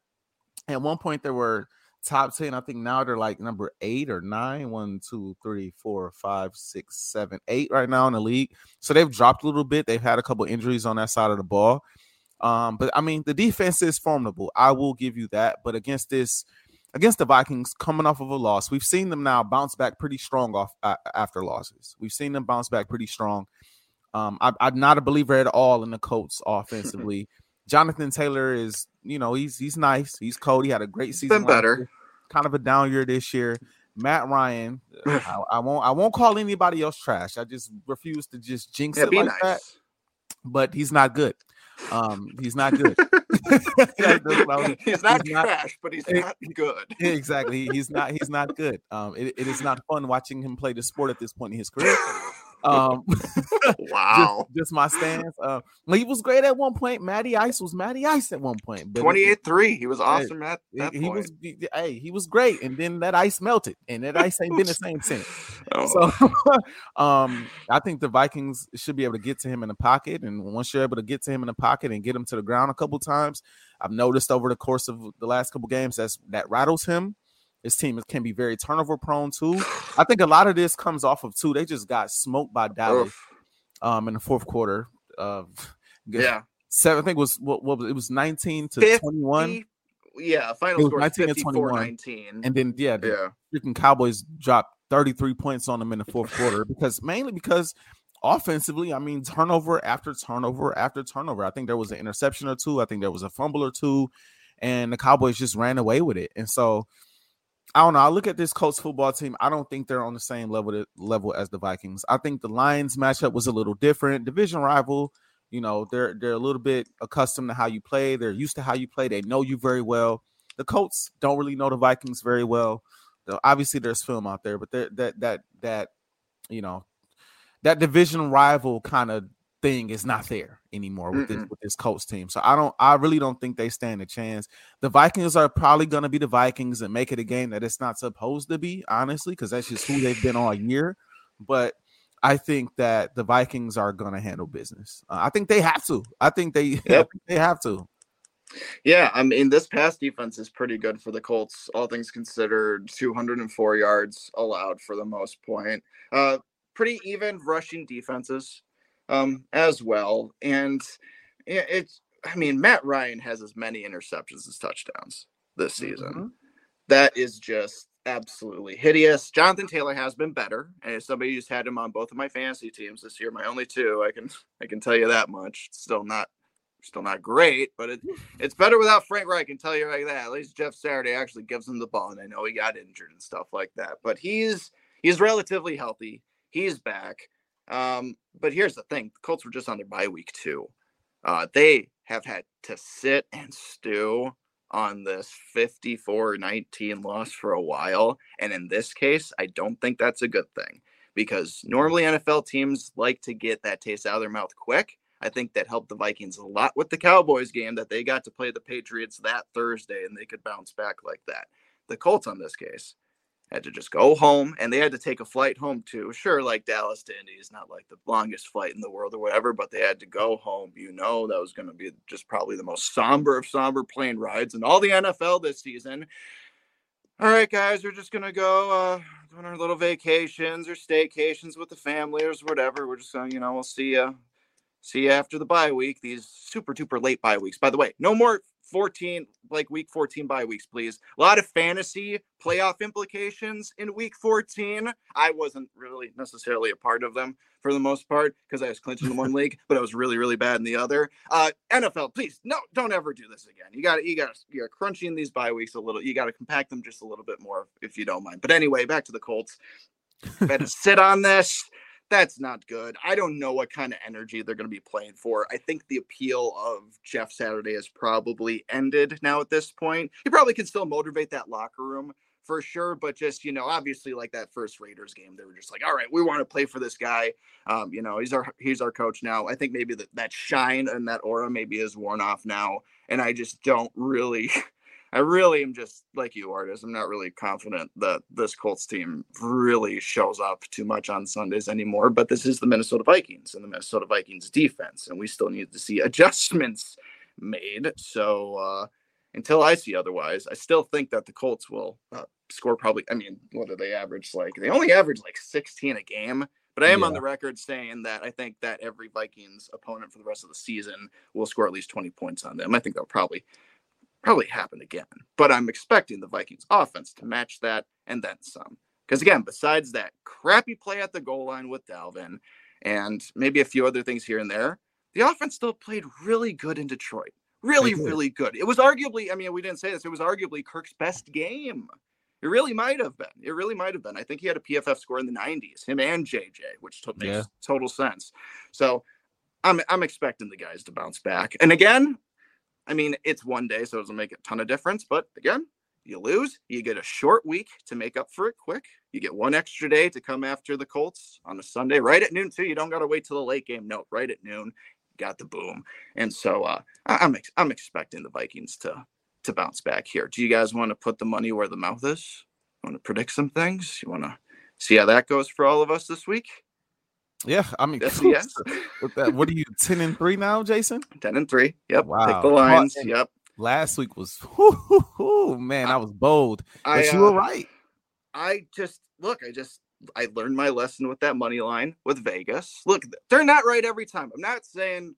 At one point, there were top 10. I think now they're like number eight or nine. One, two, three, four, five, six, seven, eight right now in the league. So they've dropped a little bit. They've had a couple injuries on that side of the ball. Um, but I mean, the defense is formidable. I will give you that. But against this, against the Vikings, coming off of a loss, we've seen them now bounce back pretty strong off uh, after losses. We've seen them bounce back pretty strong. Um, I, I'm not a believer at all in the Colts *laughs* offensively. Jonathan Taylor is, you know, he's he's nice. He's cold. He had a great season. Been better. year. Kind of a down year this year. Matt Ryan, *sighs* I, I won't I won't call anybody else trash. I just refuse to just jinx Yeah, it be like nice. that. But he's not good. Um, he's not good. *laughs* *laughs* That's what I was- he's not he's not- trash, but he's Eh, not good. exactly. He's not. He's not good. Um, it, it is not fun watching him play the sport at this point in his career. *laughs* Um, *laughs* wow. just, just my stance. Uh, he was great at one point. Matty Ice was Matty Ice at one point, but 28 3. He was awesome at he- that he, point. was. he- Hey, he was great, and then that ice melted, and that ice ain't been the same since. *laughs* Oh, So, *laughs* um, I think the Vikings should be able to get to him in the pocket, and once you're able to get to him in the pocket and get him to the ground a couple times, I've noticed over the course of the last couple games that's that rattles him. His team can be very turnover prone too. I think a lot of this comes off of too. They just got smoked by Dallas um in the fourth quarter. Uh, *laughs* yeah. seven. I think it was what, what was it? was nineteen to 50 twenty one, Yeah, final score 19 to 54 21. 19. and then yeah, the yeah. freaking Cowboys dropped 33 points on them in the fourth quarter because mainly because offensively, I mean, turnover after turnover after turnover. I think there was an interception or two. I think there was a fumble or two, and the Cowboys just ran away with it. And so I don't know. I look at this Colts football team. I don't think they're on the same level to, level as the Vikings. I think the Lions matchup was a little different. Division rival. You know, they're they're a little bit accustomed to how you play. They're used to how you play. They know you very well. The Colts don't really know the Vikings very well. Though obviously there's film out there, but that that that you know that division rival kind of thing is not there anymore with this with this Colts team. So I don't I really don't think they stand a chance. The Vikings are probably going to be the Vikings and make it a game that it's not supposed to be, honestly, because that's just who they've been all year. But I think that the Vikings are going to handle business. Uh, I think they have to. I think they *laughs* I Yep. think they have to. Yeah, I mean, this pass defense is pretty good for the Colts, all things considered. 204 yards allowed for the most point. Uh, pretty even rushing defenses um, as well. And it's, I mean, Matt Ryan has as many interceptions as touchdowns this season. Mhm. That is just absolutely hideous. Jonathan Taylor has been better, and as somebody who's had him on both of my fantasy teams this year, my only two, I can I can tell you that much. It's still not still not great, but it, it's better without Frank Reich. I can tell you like that. At least Jeff Saturday actually gives him the ball, and I know he got injured and stuff like that. But he's he's relatively healthy. He's back. Um, but here's the thing: the Colts were just on their bye week too. Uh, they have had to sit and stew on this 54-19 loss for a while, and in this case, I don't think that's a good thing because normally NFL teams like to get that taste out of their mouth quick. I think that helped the Vikings a lot with the Cowboys game that they got to play the Patriots that Thursday and they could bounce back like that. The Colts on this case had to just go home and they had to take a flight home too. Sure, like Dallas to Indy is not like the longest flight in the world or whatever, but they had to go home. You know, that was going to be just probably the most somber of somber plane rides in all the NFL this season. All right, guys, we're just gonna go uh, on our little vacations or staycations with the family or whatever. We're just gonna, you know, we'll see you, see you after the bye week. These super duper late bye weeks. By the way, no more 14 like week 14 bye weeks, please. A lot of fantasy playoff implications in week 14. I wasn't really necessarily a part of them for the most part because I was clinching in one *laughs* league, but I was really, really bad in the other. Uh, NFL, please, no, don't ever do this again. You got to, you got to, you're crunching these bye weeks a little. You got to compact them just a little bit more if you don't mind. But anyway, back to the Colts. to *laughs* sit on this. That's not good. I don't know what kind of energy they're going to be playing for. I think the appeal of Jeff Saturday has probably ended now at this point. He probably can still motivate that locker room for sure, but just you know, obviously, like that first Raiders game, they were just like, "All right, we want to play for this guy." Um, you know, he's our he's our coach now. I think maybe that that shine and that aura maybe is worn off now, and I just don't really. *laughs* I really am just like you, Artis. I'm not really confident that this Colts team really shows up too much on Sundays anymore. But this is the Minnesota Vikings and the Minnesota Vikings defense, and we still need to see *laughs* adjustments made. So uh, until I see otherwise, I still think that the Colts will uh, score probably. I mean, what do they average? Like they only average like 16 a game. But I am yeah. on the record saying that I think that every Vikings opponent for the rest of the season will score at least 20 points on them. I think they'll probably probably happen again. But I'm expecting the Vikings offense to match that and then some. Because again, besides that crappy play at the goal line with Dalvin and maybe a few other things here and there, the offense still played really good in Detroit. Really, really good. It was arguably, I mean, we didn't say this, it was arguably Kirk's best game. It really might have been. It really might have been. I think he had a PFF score in the 90s, him and JJ, which makes yeah. total sense. So I'm I'm expecting the guys to bounce back. And again, I mean, it's one day, so it doesn't make a ton of difference. But again, you lose, you get a short week to make up for it quick. You get one extra day to come after the Colts on a Sunday, right at noon too. You don't got to wait till the late game. Note, right at noon, got the boom. And so uh, I'm ex- I'm expecting the Vikings to to bounce back here. Do you guys want to put the money where the mouth is? Want to predict some things? You want to see how that goes for all of us this week? Yeah, I mean, yes, yes. With that, what are you ten and three now, Jason? Ten and three. Yep. Wow. Pick the lines. yep. Last week was, whoo, whoo, man, I, I was bold, but I, you were uh, right. I just look. I just I learned my lesson with that money line with Vegas. Look, they're not right every time. I'm not saying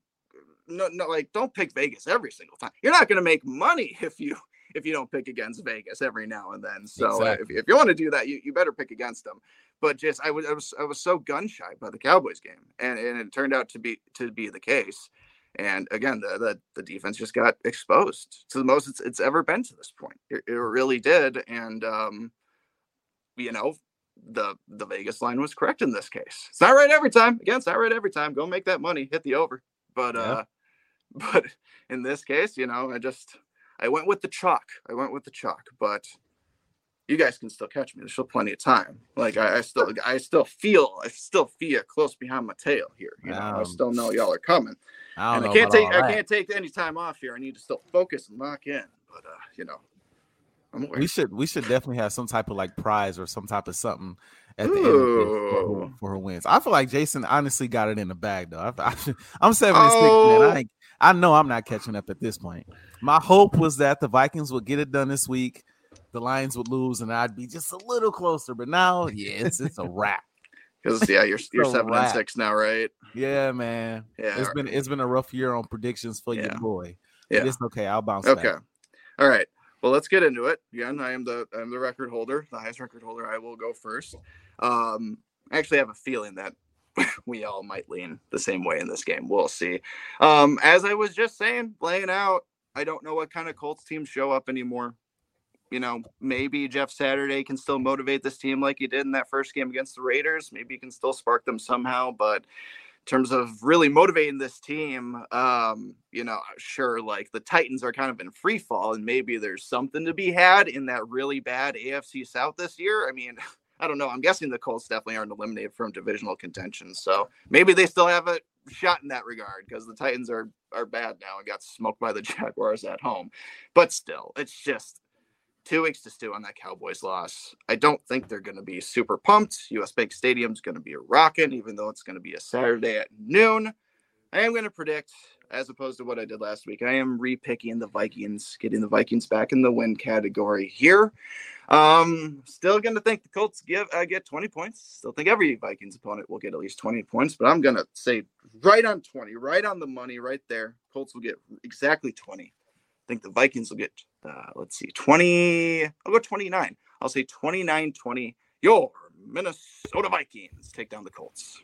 no, no, like don't pick Vegas every single time. You're not going to make money *laughs* if you if you don't pick against Vegas every now and then. So exactly. if, if you want to do that, you, you better pick against them but just I was I was I was so gun shy by the Cowboys game, and and it turned out to be to be the case. And again, the the, the defense just got exposed to the most it's, it's ever been to this point. It, it really did, and um, you know, the the Vegas line was correct in this case. It's not right every time. Again, it's not right every time. Go make that money, hit the over. But yeah. uh, *laughs* but in this case, you know, I just I went with the chalk. I went with the chalk, but you guys can still catch me. There's still plenty of time. Like I, I still, I still feel, I still feel close behind my tail here. You know, um, I still know y'all are coming, I and I can't take, I can't take any time off here. I need to still focus and lock in. But uh, you know, we should, we should definitely have some type of like prize or some type of something at the Ooh. end for, her wins. I feel like Jason honestly got it in the bag though. I, am *laughs* seven and oh. six, man. I, oh. I know I'm not catching up at this point. My hope was that the Vikings would get it done this week the Lions would lose and I'd be just a little closer. But now, yeah, it's it's a wrap. *laughs* Because yeah, you're you're seven wrap. and six now, right? Yeah, man. Yeah, it's been it's been a rough year on predictions for yeah. your boy. Yeah, but it's okay. I'll bounce. Back. Okay, back. all right. Well, let's get into it. Again, I am the I'm the record holder, the highest record holder. I will go first. Um, I actually have a feeling that *laughs* we all might lean the same way in this game. We'll see. Um, as I was just saying, playing out, I don't know what kind of Colts teams show up anymore you know, maybe Jeff Saturday can still motivate this team like he did in that first game against the Raiders. Maybe he can still spark them somehow. But in terms of really motivating this team, um, you know, sure, like the Titans are kind of in free fall, and maybe there's something to be had in that really bad AFC South this year. I mean, *laughs* I don't know. I'm guessing the Colts definitely aren't eliminated from divisional contention, so maybe they still have a shot in that regard because the Titans are are bad now and got smoked by the *laughs* Jaguars at home. But still, it's just two weeks to stew on that Cowboys loss. I don't think they're going to be super pumped. US Bank Stadium's going to be rocking, even though it's going to be a Saturday at noon. I am going to predict, as opposed to what I did last week, I am repicking the Vikings, getting the Vikings back in the win category here. Um, still going to think the Colts give uh, get 20 points. Still think every Vikings opponent will get at least 20 points, but I'm going to say right on 20, right on the money, right there. Colts will get exactly 20. I think the Vikings will get, uh, let's see, 20. I'll go 29. I'll say 29 20. Your Minnesota Vikings take down the Colts.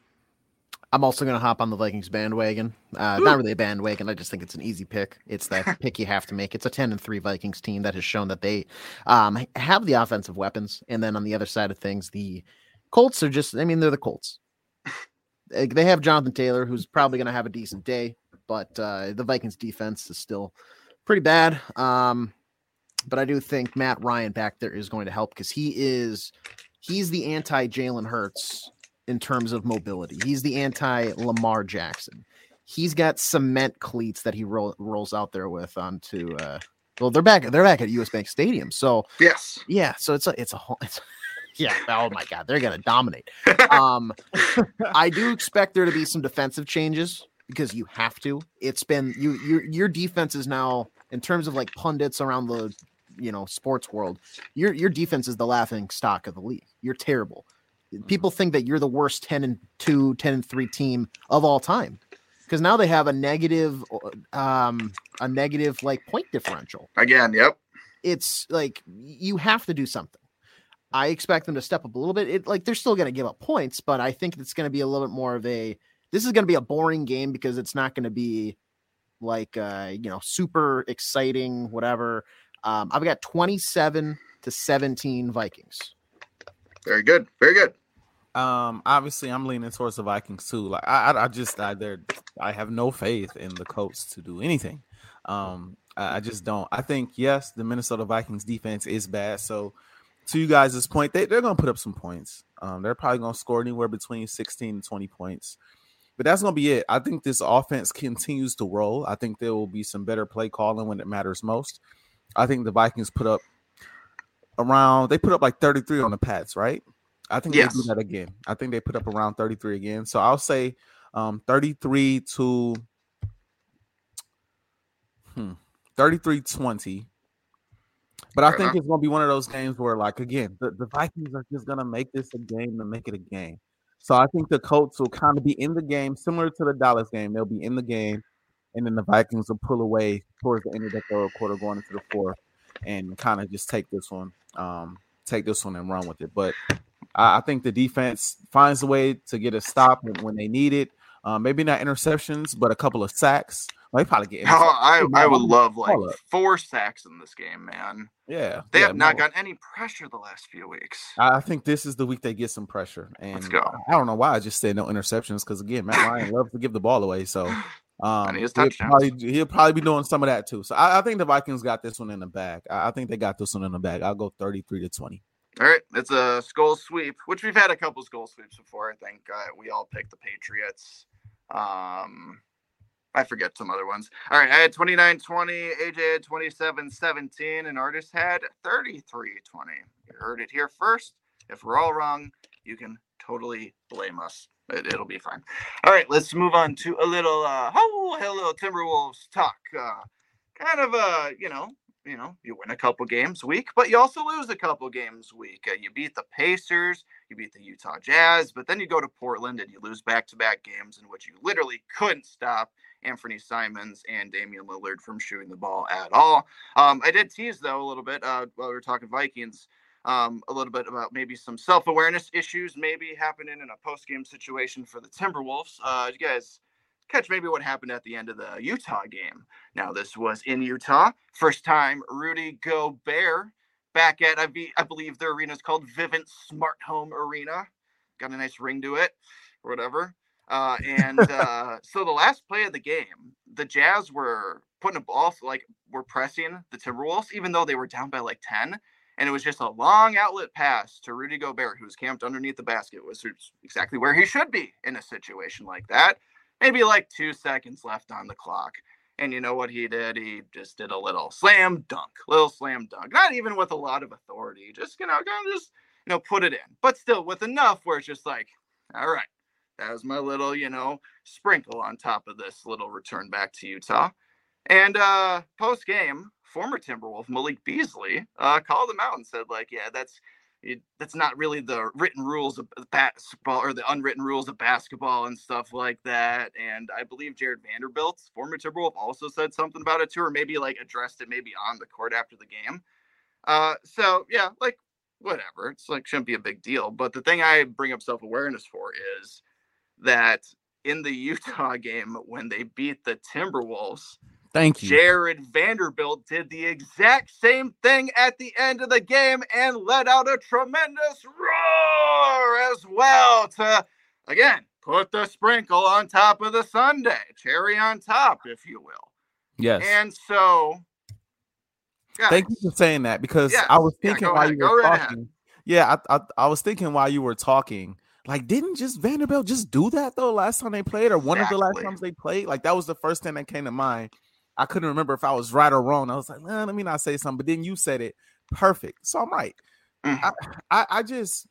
I'm also going to hop on the Vikings bandwagon. Uh, not really a bandwagon. I just think it's an easy pick. It's that *laughs* pick you have to make. It's a 10 and 3 Vikings team that has shown that they um, have the offensive weapons. And then on the other side of things, the Colts are just, I mean, they're the Colts. they have Jonathan Taylor, who's probably going to have a decent day, but uh, the Vikings defense is still pretty bad. Um, but I do think Matt Ryan back there is going to help because he is he's the anti Jalen Hurts in terms of mobility. He's the anti Lamar Jackson. He's got cement cleats that he roll, rolls out there with onto. Uh, well, they're back. They're back at US Bank Stadium. So yes, yeah. So it's a it's a whole. It's, *laughs* yeah. Oh my God, they're gonna dominate. *laughs* Um, I do expect there to be some defensive changes because you have to. It's been you your your defense is now in terms of like pundits around the you know sports world. Your your defense is the laughing stock of the league. You're terrible. People think that you're the worst 10 and 2, 10 and 3 team of all time because now they have a negative um a negative like point differential again yep it's like you have to do something i expect them to step up a little bit it like they're still going to give up points but i think it's going to be a little bit more of a this is going to be a boring game because it's not going to be like uh you know super exciting whatever um i've got 27 to 17 vikings very good very good um, obviously, I'm leaning towards the Vikings too. Like I, I, I just, I, there, I have no faith in the Colts to do anything. Um, I, I, just don't. I think yes, the Minnesota Vikings defense is bad. So, to you guys' point, they, they're gonna put up some points. Um, they're probably gonna score anywhere between 16 and 20 points. But that's gonna be it. I think this offense continues to roll. I think there will be some better play calling when it matters most. I think the Vikings put up around they put up like 33 on the Pats, right? I think yes. they do that again. I think they put up around 33 again. So I'll say um 33 to hmm, 33 20. But I think it's gonna be one of those games where, like, again, the, the Vikings are just gonna make this a game to make it a game. So I think the Colts will kind of be in the game, similar to the Dallas game. They'll be in the game, and then the Vikings will pull away towards the end of the third quarter, going into the fourth, and kind of just take this one, um, take this one and run with it. But I, think the defense finds a way to get a stop when, when they need it. Uh, maybe not interceptions, but a couple of sacks. Well, they probably get. Oh, I, I would love like four sacks in this game, man. Yeah, they yeah, have not gotten any pressure the last few weeks. I think this is the week they get some pressure, and Let's go. I don't know why I just said no interceptions because again, Matt Ryan loves to give the ball away, so *laughs* um, he'll probably, he'll probably be doing some of that too. So I, I, think the Vikings got this one in the bag. I, I think they got this one in the bag. I'll go thirty-three to twenty. All right, it's a skull sweep, which we've had a couple skull sweeps before. I think uh, we all picked the Patriots. Um, I forget some other ones. All right, I had 29 20, AJ had 27 17, and Artist had 33 20. You heard it here first. If we're all wrong, you can totally blame us. It, will be fine. All right, let's move on to a little, uh, oh, hello, Timberwolves talk. Uh, kind of, uh, you know, you know, you win a couple games week, but you also lose a couple games week. Uh, you beat the Pacers, you beat the Utah Jazz, but then you go to Portland and you lose back to back games in which you literally couldn't stop Anthony Simons and Damian Lillard from shooting the ball at all. Um, I did tease, though, a little bit uh, while we were talking Vikings. Um, a little bit about maybe some self awareness issues maybe happening in a post game situation for the Timberwolves. Uh, you guys catch maybe what happened at the end of the Utah game. Now, this was in Utah. First time Rudy Gobert back at, I, be, I believe their arena is called Vivint Smart Home Arena. Got a nice ring to it or whatever. Uh, and *laughs* uh, so the last play of the game, the Jazz were putting a ball, like were pressing the Timberwolves, even though they were down by like 10. And it was just a long outlet pass to Rudy Gobert, who was camped underneath the basket, was exactly where he should be in a situation like that maybe like two seconds left on the clock. And you know what he did? He just did a little slam dunk, little slam dunk. Not even with a lot of authority, just you know, kind of just you know, put it in, but still with enough where it's just like, all right, that was my little, you know, sprinkle on top of this little return back to Utah. And uh post game, former Timberwolf Malik Beasley uh called him out and said, like, yeah, that's it, that's not really the written rules of basketball or the unwritten rules of basketball and stuff like that. And I believe Jarred Vanderbilt, former Timberwolf, also said something about it too, or maybe like addressed it maybe on the court after the game. Uh, so yeah, like whatever. It's like shouldn't be a big deal. But the thing I bring up self awareness for is that in the *laughs* Utah game when they beat the Timberwolves, Thank you. Jarred Vanderbilt did the exact same thing at the end of the game and let out a tremendous roar as well to, again, put the sprinkle on top of the sundae, cherry on top, if you will. Yes. And so, guys, Thank you for saying that because Yes. I was thinking go while ahead. you were right ahead. talking. Yeah, I, I I was thinking while you were talking. Like, didn't just Vanderbilt just do that though last time they played, or one of the last times they played? Like that was the first thing that came to mind. I couldn't remember if I was right or wrong. I was like, "Nah, let me not say something, but then you said it perfect, so I'm right. Mhm. I I just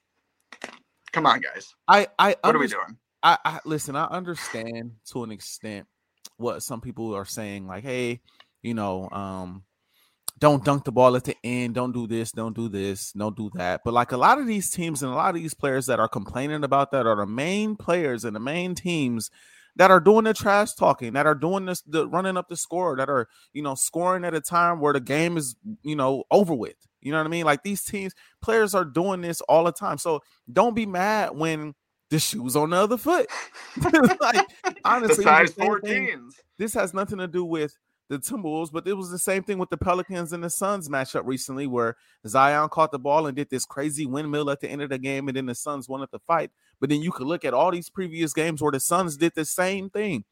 come on, guys. I I What are we doing? I, I listen, I understand to an extent what some people are saying, like, hey, you know, um, don't dunk the ball at the end, don't do this, don't do this, don't do that. But like a lot of these teams and a lot of these players that are complaining about that are the main players and the main teams that are doing the trash talking, that are doing this, the running up the score, that are, you know, scoring at a time where the game is, you know, over with. You know what I mean? Like these teams, players are doing this all the time. So don't be mad when the shoe's on the other foot. *laughs* like honestly, the size the thing. This has nothing to do with the Timberwolves, but it was the same thing with the Pelicans and the Suns matchup recently, where Zion caught the ball and did this crazy windmill at the end of the game, and then the Suns wanted to fight. But then you could look at all these previous games where the Suns did the same thing,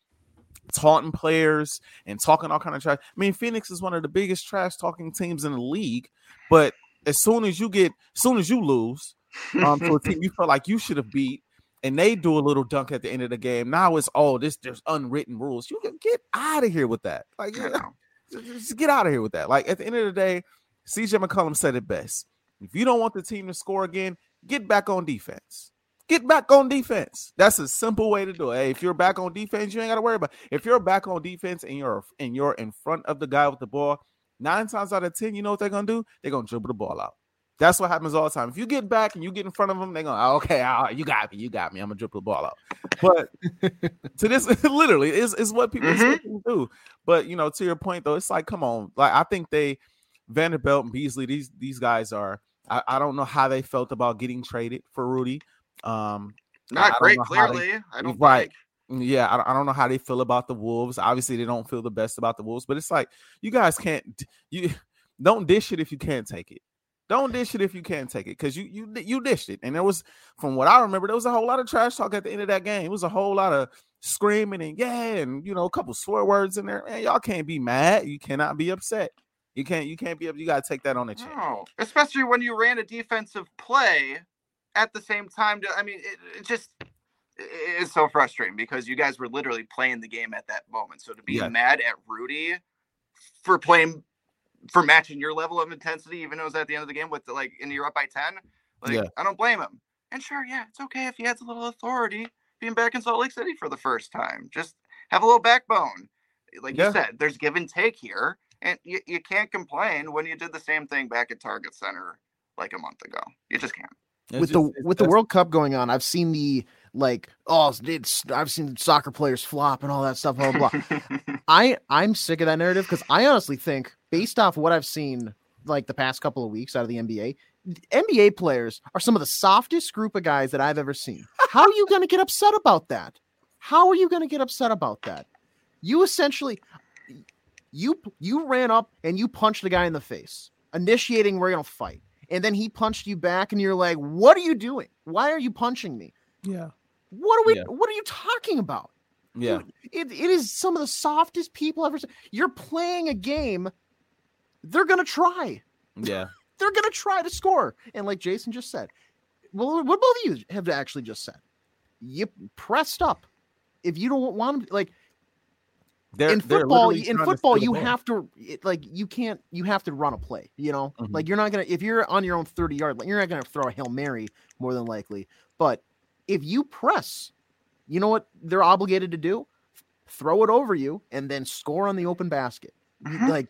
taunting players and talking all kind of trash. I mean, Phoenix is one of the biggest trash talking teams in the league, but as soon as you get, as soon as you lose um, to a team you felt like you should have beat, and they do a little dunk at the end of the game. Now it's oh, this there's unwritten rules. You can get out of here with that. Like, I know. *laughs* just get out of here with that. Like at the end of the day, CJ McCollum said it best. If you don't want the team to score again, get back on defense. Get back on defense. That's a simple way to do it. Hey, if you're back on defense, you ain't got to worry about. If you're back on defense and you're and you're in front of the guy with the ball, nine times out of ten, you know what they're gonna do? They're gonna dribble the ball out. That's what happens all the time. If you get back and you get in front of them, they're going, oh, ah, okay, right, you got me, you got me. I'm gonna dribble the ball out. But *laughs* to this, *laughs* literally, is is what people, mm-hmm. people do. But you know, to your point though, it's like, come on, like I think they Vanderbilt and Beasley, these these guys are. I, I don't know how they felt about getting traded for Rudy. Um, Not great, how they- clearly. I don't Right. think. yeah, I, I don't know how they feel about the Wolves. Obviously, they don't feel the best about the Wolves, but it's like you guys can't you *laughs* don't dish it if you can't take it. Don't dish it if you can't take it because you you you dished it, and there was from what I remember, there was a whole lot of trash talk at the end of that game. It was a whole lot of screaming and yeah, and you know a couple swear words in there. Man, y'all can't be mad. You cannot be upset. You can't you can't be up. You gotta take that on the chin. No, especially when you ran a defensive play at the same time. I mean, it, it just it- it's so frustrating because you guys were literally playing the game at that moment. So to be Yeah. mad at Rudy for playing for matching your level of intensity, even though it was at the end of the game with the, like, and you're up by ten, like Yeah. I don't blame him. And sure, yeah, it's okay if he has a little authority being back in Salt Lake City for the first time. Just have a little backbone. Like Yeah. you said, there's give and take here. And you, you can't complain when you did the same thing back at Target Center like a month ago. You just can't. It's with just- the with the World Cup going on, I've seen the like oh it's I've seen soccer players flop and all that stuff. Blah blah. blah. *laughs* I I'm sick of that narrative because I honestly think based off what I've seen like the past couple of weeks out of the NBA, NBA players are some of the softest group of guys that I've ever seen. How are you going to get upset about that? How are you going to get upset about that? You essentially you you ran up and you punched the guy in the face, initiating we're going to fight. And then he punched you back and you're like, "What are you doing? Why are you punching me? yeah, What are we Yeah. what are you talking about?" yeah, It, it is some of the softest people ever. You're playing a game. They're gonna try. yeah. *laughs* They're gonna try to score. And like Jason just said, well, what both of you have actually just said, you pressed up. If you don't want to, like They're, in they're football, in football, you have to it, like you can't you have to run a play. You know, Mhm. like you're not gonna if you're on your own thirty yard, line, you're not gonna throw a hail mary more than likely. But if you press, you know what they're obligated to do? Throw it over you and then score on the open basket. Mhm. Like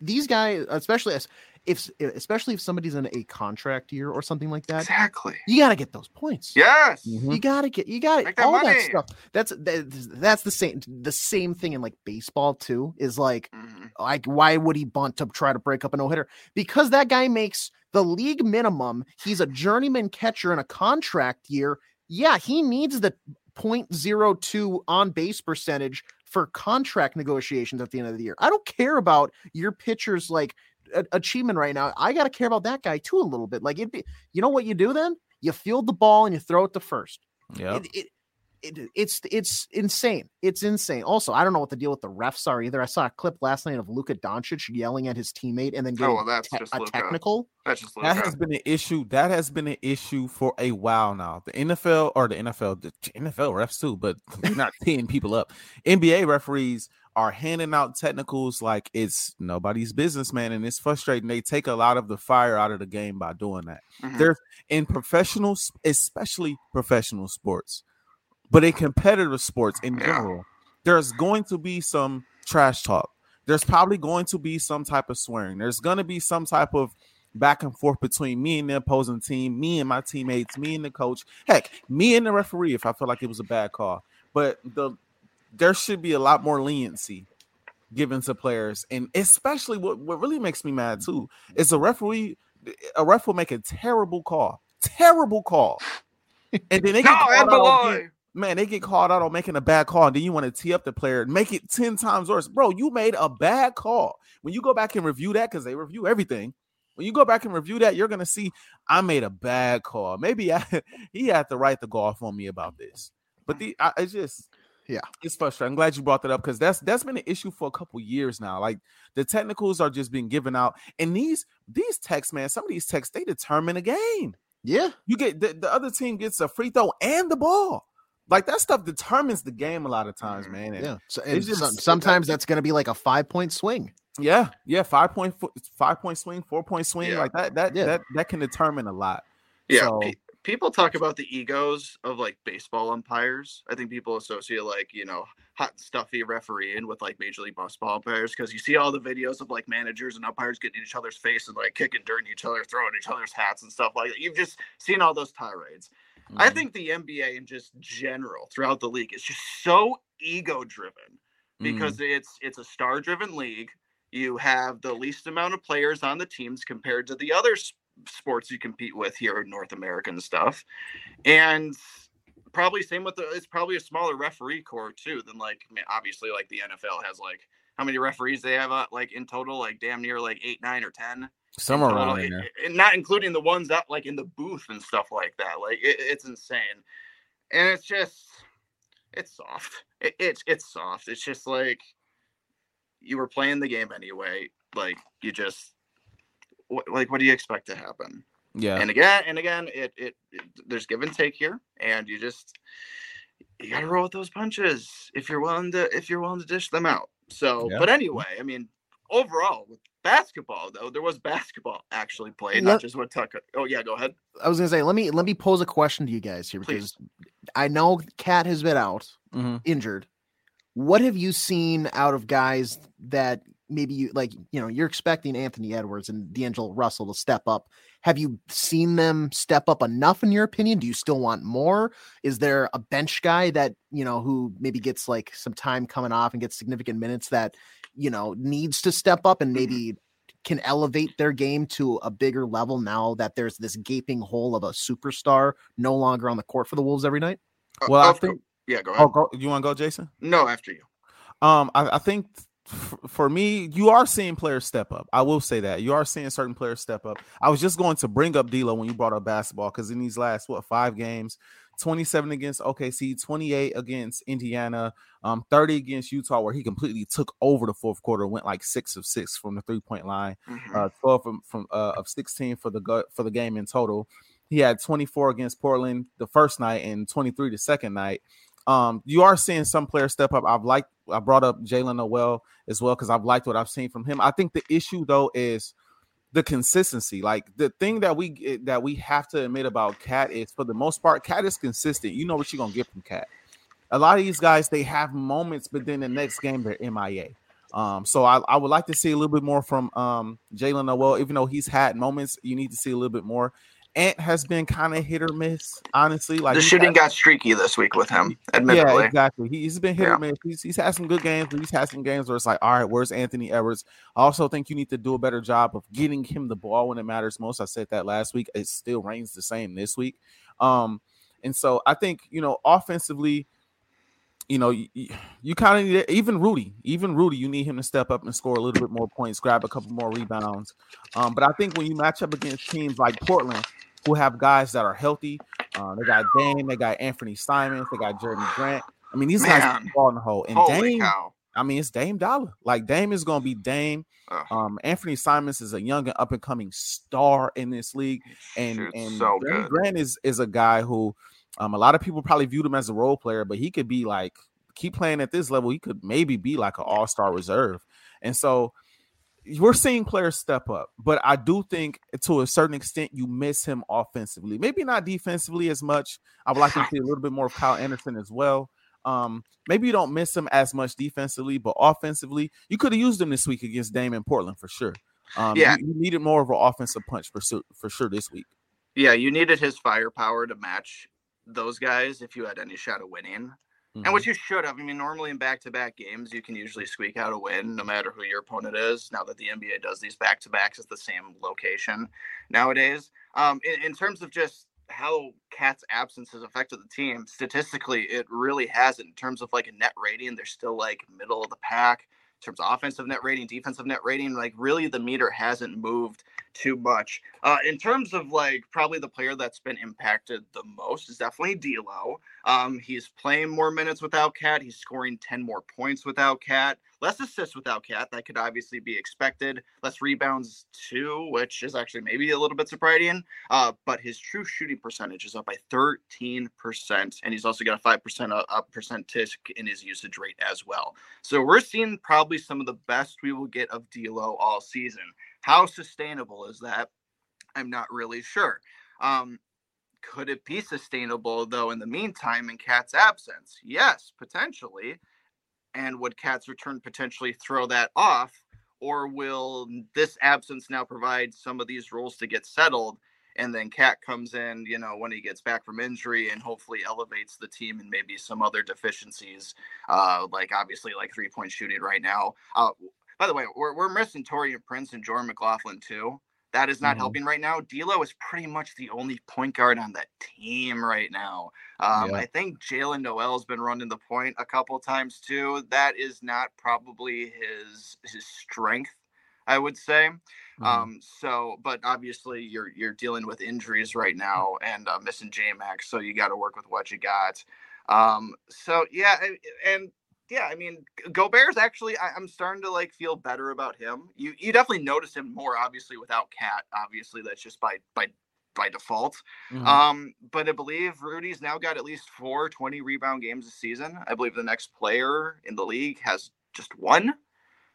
these guys, especially as if especially if somebody's in a contract year or something like that, exactly. you got to get those points. Yes. Mhm. You gotta get you got Make that all that stuff. That's that, that's the same the same thing in like baseball too. Is like Mhm. like why would he bunt to try to break up a no hitter? Because that guy makes the league minimum. He's a journeyman catcher in a contract year. Yeah, he needs the 0.02 on base percentage for contract negotiations at the end of the year. I don't care about your pitcher's like a- achievement right now. I got to care about that guy too a little bit. Like it'd be, you know what you do then? You field the ball and you throw it to first. Yeah, It, it, it, it's it's insane. It's insane. Also, I don't know what the deal with the refs are either. I saw a clip last night of Luka Doncic yelling at his teammate and then oh, getting Oh, well, that's te- just a technical. That's just That has been an issue. That has been an issue for a while now. The NFL or the NFL, the NFL refs too, but *laughs* not teeing people up. NBA referees are handing out technicals like it's nobody's business, man, and it's frustrating. They take a lot of the fire out of the game by doing that. Mhm. There's in professional, especially professional sports, but in competitive sports in general, there's going to be some trash talk. There's probably going to be some type of swearing. There's going to be some type of back and forth between me and the opposing team, me and my teammates, me and the coach, heck, me and the referee if I feel like it was a bad call. But the there should be a lot more leniency given to players, and especially what, what really makes me mad too is a referee. A ref will make a terrible call, terrible call, and then they get *laughs* no, called out on man, they get called out on making a bad call, and then you want to tee up the player and make it 10 times worse. Bro, you made a bad call. When you go back and review that, because they review everything, when you go back and review that, you're gonna see I made a bad call. Maybe I, *laughs* he had to write the golf on me about this. But the I, it's just Yeah. it's frustrating. I'm glad you brought that up because that's that's been an issue for a couple years now. Like the technicals are just being given out, and these these texts, man, some of these texts they determine a game. Yeah. You get the, the other team gets a free throw and the ball. Like that stuff determines the game a lot of times, Mhm. man. And Yeah. So, it's and some- sometimes that's going to be like a five point swing. yeah, yeah, five point fo- five point swing, four point swing, Yeah. like that. That Yeah. that that can determine a lot. Yeah, So- pe- people talk about the egos of like baseball umpires. I think people associate like you know hot and stuffy refereeing with like Major League Baseball umpires because you see all the videos of like managers and umpires getting in each other's face and like kicking dirt in each other, throwing each other's hats and stuff like that. You've just seen all those tirades. I Mhm, think the NBA in just general throughout the league is just so ego driven because it's it's a star driven league. You have the least amount of players on the teams compared to the other s- sports you compete with here in North America and stuff. And probably same with the it's probably a smaller referee corps too than like I mean, obviously like the NFL has like how many referees they have uh, like in total like damn near like 8 9 or 10 somewhere around there. not including the ones that like in the booth and stuff like that. Like it, it's insane, and it's just it's soft. It, it's it's soft. It's just like you were playing the game anyway. Like you just what, like what do you expect to happen? Yeah, And again and again, it, it it there's give and take here, and you just you gotta roll with those punches if you're willing to if you're willing to dish them out. So, Yeah. but anyway, I mean, overall with basketball though, there was basketball actually played, Let- not just what Tucker. Oh yeah, go ahead. I was going to say, let me let me pose a question to you guys here Please. because I know KAT has been out Mhm. injured. What have you seen out of guys that maybe you like? You know, you're expecting Anthony Edwards and D'Angelo Russell to step up. Have you seen them step up enough in your opinion? Do you still want more? Is there a bench guy that you know who maybe gets like some time coming off and gets significant minutes that you know needs to step up and maybe can elevate their game to a bigger level now that there's this gaping hole of a superstar no longer on the court for the Wolves every night? Uh, Well, I think. yeah, go ahead. Oh, go, you want to go, Jason? No, after you. Um, I, I think f- for me, you are seeing players step up. I will say that you are seeing certain players step up. I was just going to bring up D'Lo when you brought up basketball because in these last what five games, twenty-seven against OKC, twenty-eight against Indiana, um, thirty against Utah, where he completely took over the fourth quarter, went like six of six from the three-point line Mhm. uh, 12 from, from uh, of 16 for the go- for the game in total. He had 24 against Portland the first night and 23 the second night. Um, you are seeing some players step up. I've liked I brought up Jaylen Nowell as well because I've liked what I've seen from him. I think the issue though is the consistency. Like the thing that we that we have to admit about KAT is for the most part, KAT is consistent. You know what you're gonna get from KAT. A lot of these guys they have moments, but then the next game they're MIA. Um, so I, I would like to see a little bit more from um Jaylen Nowell, even though he's had moments, you need to see a little bit more. Ant has been kind of hit or miss, honestly. Like the shooting had- got streaky this week with him, yeah, exactly. He, he's been hit Yeah. or miss. He's, he's had some good games, but he's had some games where it's like, all right, where's Anthony Edwards? I also think you need to do a better job of getting him the ball when it matters most. I said that last week. It still reigns the same this week. Um, and so I think you know, offensively, you know, you, you kind of need even Rudy, even Rudy, you need him to step up and score a little bit more points, grab a couple more rebounds. Um, but I think when you match up against teams like Portland, who have guys that are healthy, Uh, they got Dame, they got Anthony Simons, they got Jerami Grant. I mean, these Man. guys ball in the hole. And Holy Dame, cow! I mean, it's Dame Dollar. Like Dame is gonna be Dame. Um, Anthony Simons is a young and up and coming star in this league, and Shoots and so Jerami. Grant is is a guy who, um, a lot of people probably viewed him as a role player, but he could be like keep playing at this level. He could maybe be like an all star reserve, and so we're seeing players step up. But I do think to a certain extent you miss him offensively, maybe not defensively as much. I would like to see a little bit more of Kyle Anderson as well. Um, maybe you don't miss him as much defensively, but offensively, you could have used him this week against Dame in Portland for sure. Um, Yeah. you, you needed more of an offensive punch for for sure this week. Yeah, you needed his firepower to match those guys if you had any shot of winning. Mhm. And what you should have, I mean, normally in back to back games, you can usually squeak out a win no matter who your opponent is. Now that the NBA does these back to backs at the same location nowadays. Um, in, in terms of just how KAT's absence has affected the team, statistically, it really hasn't. In terms of like a net rating, they're still like middle of the pack. In terms of offensive net rating, defensive net rating, like really the meter hasn't moved too much. Uh, in terms of like probably the player that's been impacted the most is definitely D'Lo. Um, he's playing more minutes without KAT. He's scoring 10 more points without KAT. Less assists without KAT. That could obviously be expected. Less rebounds too, which is actually maybe a little bit surprising. Uh, but his true shooting percentage is up by 13%. And he's also got a 5% up, up percentage in his usage rate as well. So we're seeing probably some of the best we will get of D'Lo all season. How sustainable is that? I'm not really sure. Um, could it be sustainable though in the meantime in KAT's absence? Yes, potentially. And would KAT's return potentially throw that off? Or will this absence now provide some of these roles to get settled? And then KAT comes in, you know, when he gets back from injury and hopefully elevates the team and maybe some other deficiencies, uh, like obviously like three point shooting right now. Uh, by the way, we're, we're missing Taurean Prince and Jordan McLaughlin too. That is not Mhm. helping right now. D'Lo is pretty much the only point guard on that team right now. Um, Yeah. I think Jaylen Nowell's been running the point a couple times too. That is not probably his his strength, I would say. Mhm. Um, so, but obviously you're you're dealing with injuries right now and uh, missing J Max, so you got to work with what you got. Um, so yeah, and, and yeah, I mean, Gobert's actually I, I'm starting to like feel better about him. You you definitely notice him more, obviously, without KAT. Obviously, that's just by by by default. Mhm. Um, but I believe Rudy's now got at least four 20 rebound games this season. I believe the next player in the league has just one.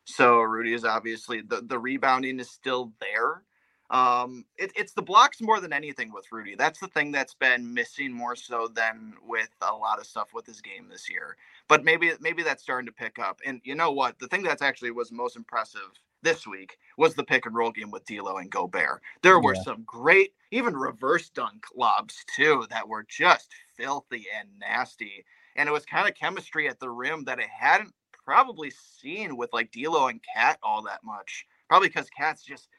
So Rudy is obviously the, the rebounding is still there. Um, it, it's the blocks more than anything with Rudy. That's the thing that's been missing more so than with a lot of stuff with his game this year. But maybe maybe that's starting to pick up. And you know what? The thing that's actually was most impressive this week was the pick and roll game with D'Lo and Gobert. There were Yeah. some great, even reverse dunk lobs too, that were just filthy and nasty. And it was kind of chemistry at the rim that I hadn't probably seen with like D'Lo and KAT all that much. Probably because KAT's just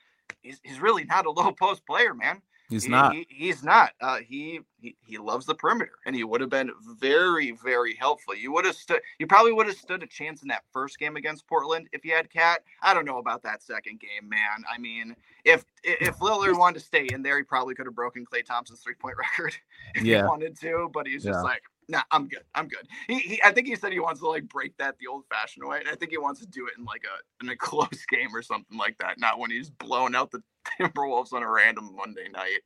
he's, he's really not a low post player, man. He's He- not. He, he's not. Uh, he, he he loves the perimeter, and he would have been very very helpful. You would have stood. You probably would have stood a chance in that first game against Portland if you had KAT. I don't know about that second game, man. I mean, if if *laughs* Lillard wanted to stay in there, he probably could have broken Klay Thompson's three point *laughs* record if Yeah. he wanted to. But he's just Yeah. like, nah, I'm good. I'm good. He, he I think he said he wants to like break that the old fashioned way, and I think he wants to do it in like a in a *laughs* close game or something like that, not when he's blowing out the *laughs* Timberwolves on a random Monday night.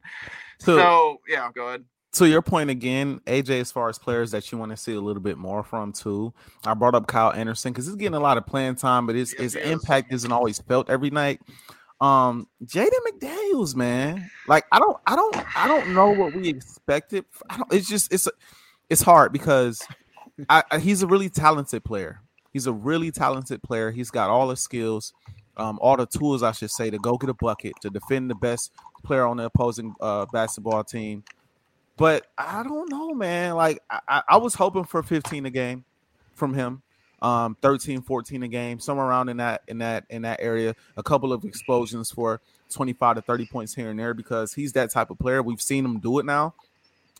So- So, yeah, go ahead. to your point again, AJ, as far as players that you want to see a little bit more from too, I brought up Kyle Anderson because he's getting a lot of playing time, but his, Yes, his is. impact isn't always felt every night. Um, Jaden McDaniels, man, like I don't, I don't, I don't know what we expected. I don't. It's just, it's, it's hard because I, I, he's a really talented player. He's a really talented player. He's got all the skills, um, all the tools, I should say, to go get a bucket, to defend the best player on the opposing uh, basketball team. But I don't know, man. Like I, I- was hoping for 15 a game from him. Um 13 14 a game somewhere around in that in that in that area a couple of explosions for 25 to 30 points here and there because he's that type of player we've seen him do it now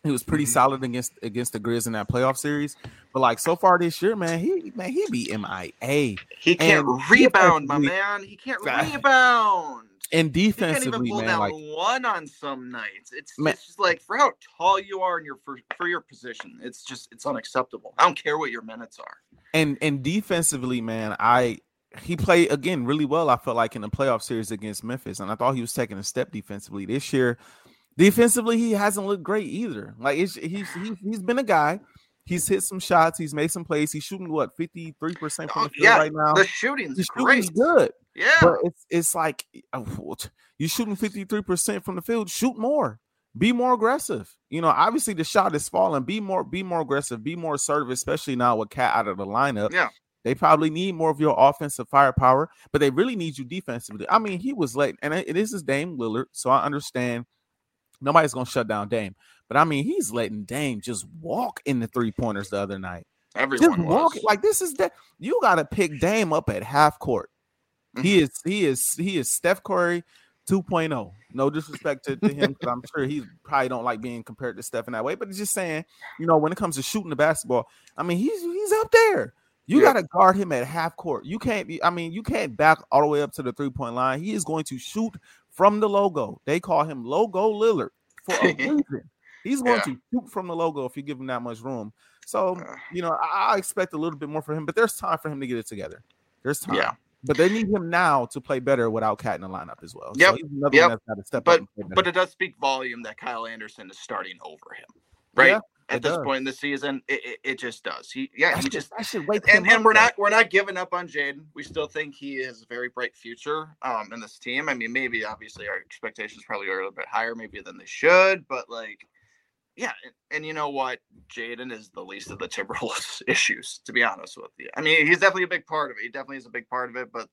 He was pretty mm-hmm. solid against against the Grizz in that playoff series. But like so far this year, man, he man he beat MIA. He can't and rebound, my man. He can't rebound. And defensively, he can't even man, like one on some nights. It's, man, it's just like for how tall you are in your for, for your position, it's just it's unacceptable. I don't care what your minutes are. And and defensively, man, I he played again really well. I felt like in the playoff series against Memphis, and I thought he was taking a step defensively this year. Defensively, he hasn't looked great either. Like it's, he's he's he's been a guy. He's hit some shots. He's made some plays. He's shooting what fifty three percent from oh, the field yeah, right now. The shooting's the shooting's great. good. Yeah, but it's it's like oh, you shooting fifty three percent from the field. Shoot more. Be more aggressive. You know, obviously the shot is falling. Be more be more aggressive. Be more assertive, especially now with KAT out of the lineup. Yeah. They probably need more of your offensive firepower, but they really need you defensively. I mean, he was late, and it is his Dame Lillard, so I understand nobody's gonna shut down Dame. But I mean, he's letting Dame just walk in the three pointers the other night. Everyone just walk like this is that you got to pick Dame up at half court. Mm-hmm. He is he is he is Steph Curry 2.0. No disrespect to, to him because I'm sure he probably don't like being compared to Steph in that way. But it's just saying, you know, when it comes to shooting the basketball, I mean, he's he's up there. You yeah. got to guard him at half court. You can't be. I mean, you can't back all the way up to the three point line. He is going to shoot from the logo. They call him Logo Lillard for a *laughs* reason. He's going yeah. to shoot from the logo if you give him that much room. So, uh. you know, I, expect a little bit more for him, but there's time for him to get it together. There's time. Yeah. But they need him now to play better without KAT in the lineup as well. Yep. So yep. but, but it does speak volume that Kyle Anderson is starting over him. Right? Yeah at this does. point in the season. It, it, it, just does. He yeah, I he just I should wait. And, and we're not we're not giving up on Jaden. We still think he has a very bright future um in this team. I mean, maybe obviously our expectations probably are a little bit higher maybe than they should, but like yeah, and, and you know what? Jaden is the least of the *laughs* Timberwolves issues, to be honest with you. I mean, he's definitely a big part of it. He definitely is a big part of it, but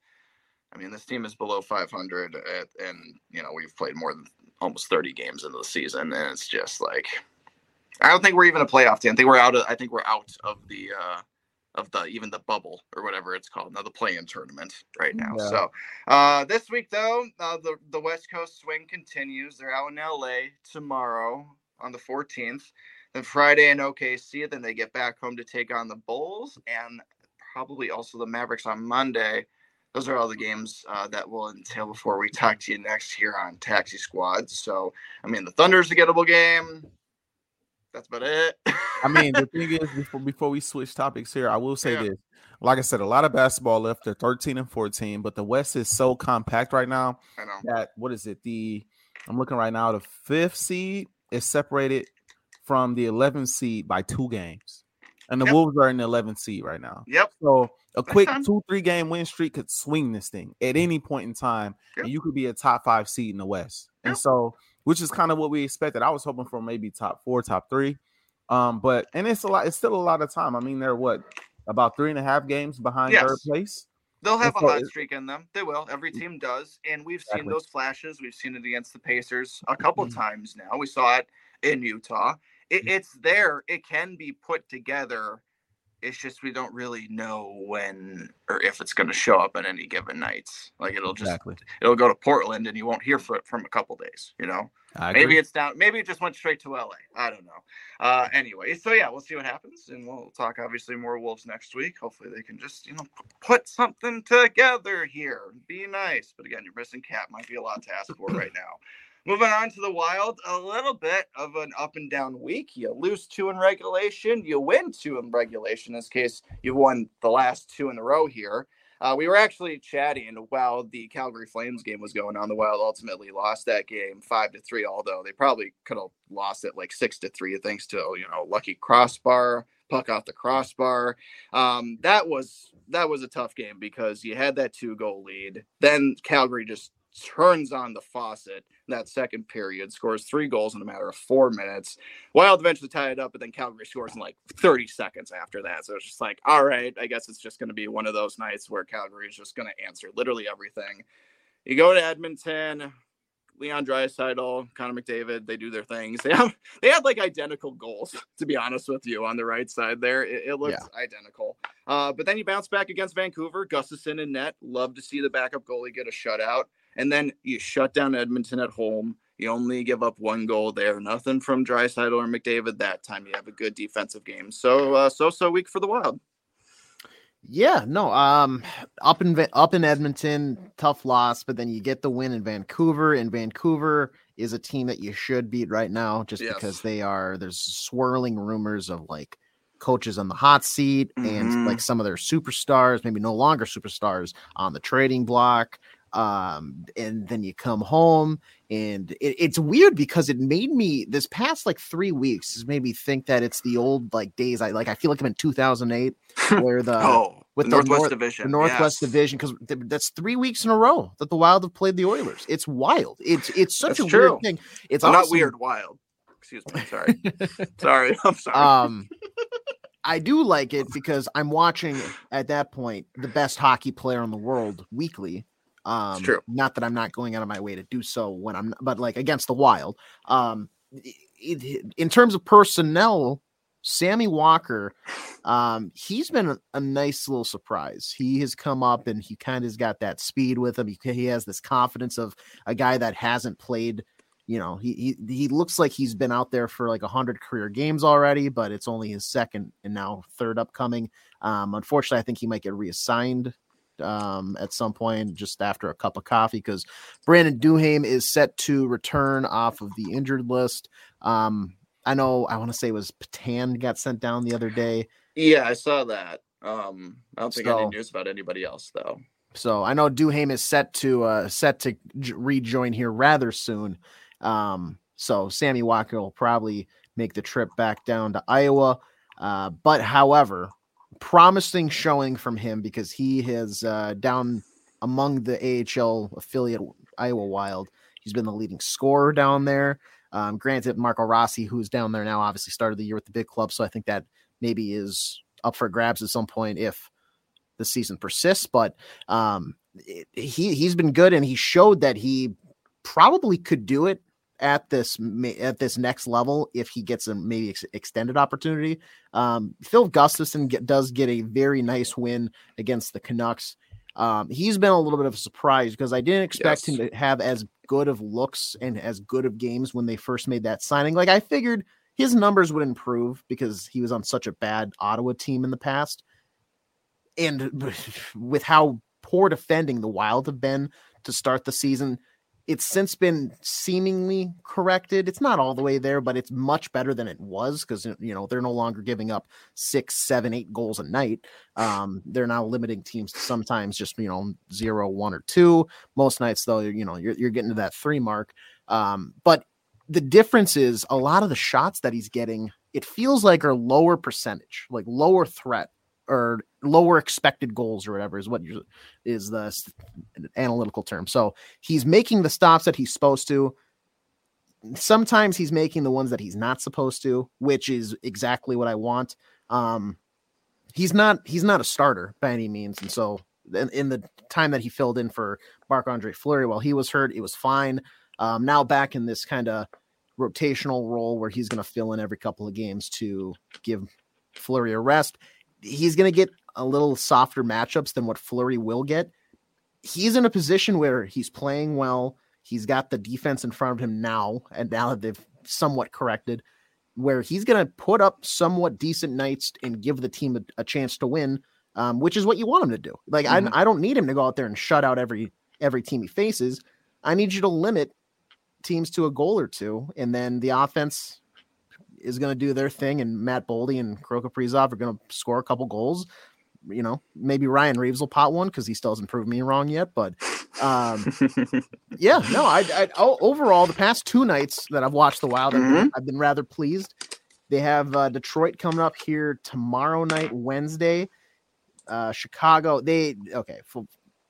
I mean, this team is below 500, at, and you know we've played more than almost 30 games in the season, and it's just like I don't think we're even a playoff team. I think we're out of. I think we're out of the uh, of the even the bubble or whatever it's called now the play-in tournament right now. Yeah. So uh, this week though, uh, the the West Coast swing continues. They're out in LA tomorrow on the 14th. Then Friday in OKC. Then they get back home to take on the Bulls and probably also the Mavericks on Monday. Those are all the games uh, that will entail before we talk to you next here on Taxi Squad. So, I mean, the Thunder's a gettable game that's about it. I mean, the *laughs* thing is, before before we switch topics here, I will say yeah. this. Like I said, a lot of basketball left. They're 13 and 14, but the West is so compact right now that what is it? The I'm looking right now, the fifth seed is separated from the 11th seed by two games. And the yep. Wolves are in the 11th seed right now. Yep. So a quick two, three game win streak could swing this thing at mm. any point in time, yep. and you could be a top five seed in the West. Yep. And so which is kind of what we expected. I was hoping for maybe top four, top three. Um, but and it's a lot, it's still a lot of time. I mean, they're what about three and a half games behind yes. third place. They'll have a hot streak in them. They will. Every mm. team does. And we've exactly. seen those flashes. We've seen it against the Pacers a couple mm-hmm. times now. We saw it in Utah. It, mm. it's there. It can be put together it's just we don't really know when or if it's going to show up on any given nights. Like it'll just it'll go to Portland and you won't hear from it from a couple days. You know, maybe it's down. Maybe it just went straight to LA. I don't know. Uh, anyway, so yeah, we'll see what happens, and we'll talk obviously more Wolves next week. Hopefully, they can just you know put something together here. Be nice, but again, you're missing KAT. Might be a lot to ask for right now. Moving on to the Wild, a little bit of an up and down week. You lose two in regulation, you win two in regulation. In this case, you've won the last two in a row here. Uh, we were actually chatting while the Calgary Flames game was going on. The Wild ultimately lost that game five to three, although they probably could have lost it like six to three, thanks to you know lucky crossbar puck off the crossbar. Um, that was that was a tough game because you had that two goal lead. Then Calgary just turns on the faucet that second period, scores three goals in a matter of four minutes. Wild eventually tied it up, but then Calgary scores in like 30 seconds after that. So it's just like, all right, I guess it's just going to be one of those nights where Calgary is just going to answer literally everything. You go to Edmonton, Leon Draisaitl, Connor McDavid, they do their things. *laughs* They have they had like identical goals, to be honest with you, on the right side there. It, it looked yeah. identical. Uh, but then you bounce back against Vancouver, Gustavsson and net. Love to see the backup goalie get a shutout and then you shut down Edmonton at home. You only give up one goal there. Nothing from Draisaitl or McDavid that time. You have a good defensive game. So uh, so so weak for the Wild. Yeah, no. Um, up in up in Edmonton, tough loss, but then you get the win in Vancouver. And Vancouver is a team that you should beat right now, just yes. because they are. There's swirling rumors of like coaches on the hot seat mm-hmm. and like some of their superstars, maybe no longer superstars, on the trading block um and then you come home and it, it's weird because it made me this past like three weeks has made me think that it's the old like days i like i feel like i'm in 2008 *laughs* where the oh with the, the northwest North, division the northwest yes. division because th- that's three weeks in a row that the wild have played the oilers. It's wild. It's it's such that's a true. weird thing. It's awesome. not weird wild. Excuse me sorry. *laughs* Sorry *laughs* i'm sorry. Um I do like it because I'm watching at that point the best hockey player in the world weekly um, true. Not that I'm not going out of my way to do so when I'm, but like against the Wild. Um, it, it, in terms of personnel, Sammy Walker, um, he's been a, a, nice little surprise. He has come up and he kind of has got that speed with him. He, he has this confidence of a guy that hasn't played. You know, he, he he looks like he's been out there for like a hundred career games already, but it's only his second and now third upcoming. Um, unfortunately, I think he might get reassigned um, at some point just after a cup of coffee because Brandon Duhaime is set to return off of the injured list. Um, I know I want to say it was Petan got sent down the other day. Yeah, I saw that. Um, I don't think so, any news about anybody else though. So I know Duhaime is set to uh, set to j- rejoin here rather soon. Um, so Sammy Walker will probably make the trip back down to Iowa. Uh, but however, promising showing from him because he has uh, down among the AHL affiliate Iowa Wild. He's been the leading scorer down there. Um, granted, Marco Rossi, who's down there now, obviously started the year with the big club, so I think that maybe is up for grabs at some point if the season persists. But um, it, he he's been good, and he showed that he probably could do it at this at this next level if he gets a maybe ex- extended opportunity. Um, Phil Gustavsson get, does get a very nice win against the Canucks. Um, he's been a little bit of a surprise because I didn't expect yes. him to have as good of looks and as good of games when they first made that signing. Like I figured his numbers would improve because he was on such a bad Ottawa team in the past. And *laughs* with how poor defending the Wild have been to start the season, it's since been seemingly corrected. It's not all the way there, but it's much better than it was because you know they're no longer giving up six, seven, eight goals a night. Um, they're now limiting teams to sometimes just you know zero, one, or two. Most nights though, you know you're you're getting to that three mark. Um, but the difference is a lot of the shots that he's getting, it feels like are lower percentage, like lower threat or lower expected goals or whatever is what is the analytical term. So he's making the stops that he's supposed to. Sometimes he's making the ones that he's not supposed to, which is exactly what I want. Um, he's not he's not a starter by any means, and so in, in the time that he filled in for Marc Andre Fleury while he was hurt, it was fine. Um, now back in this kind of rotational role where he's going to fill in every couple of games to give Fleury a rest he's going to get a little softer matchups than what Fleury will get. He's in a position where he's playing well. He's got the defense in front of him now, and now that they've somewhat corrected, where he's going to put up somewhat decent nights and give the team a, a chance to win, um, which is what you want him to do. Like mm-hmm. I, I don't need him to go out there and shut out every every team he faces. I need you to limit teams to a goal or two, and then the offense is going to do their thing, and Matt Boldy and Kirill Kaprizov are going to score a couple goals. You know, maybe Ryan Reaves will pot one because he still hasn't proved me wrong yet. But um, *laughs* yeah, no, I, I overall the past two nights that I've watched the Wild, mm-hmm. I've, been. I've, been, rather pleased. They have uh, Detroit coming up here tomorrow night, Wednesday. Uh, Chicago, they okay. For,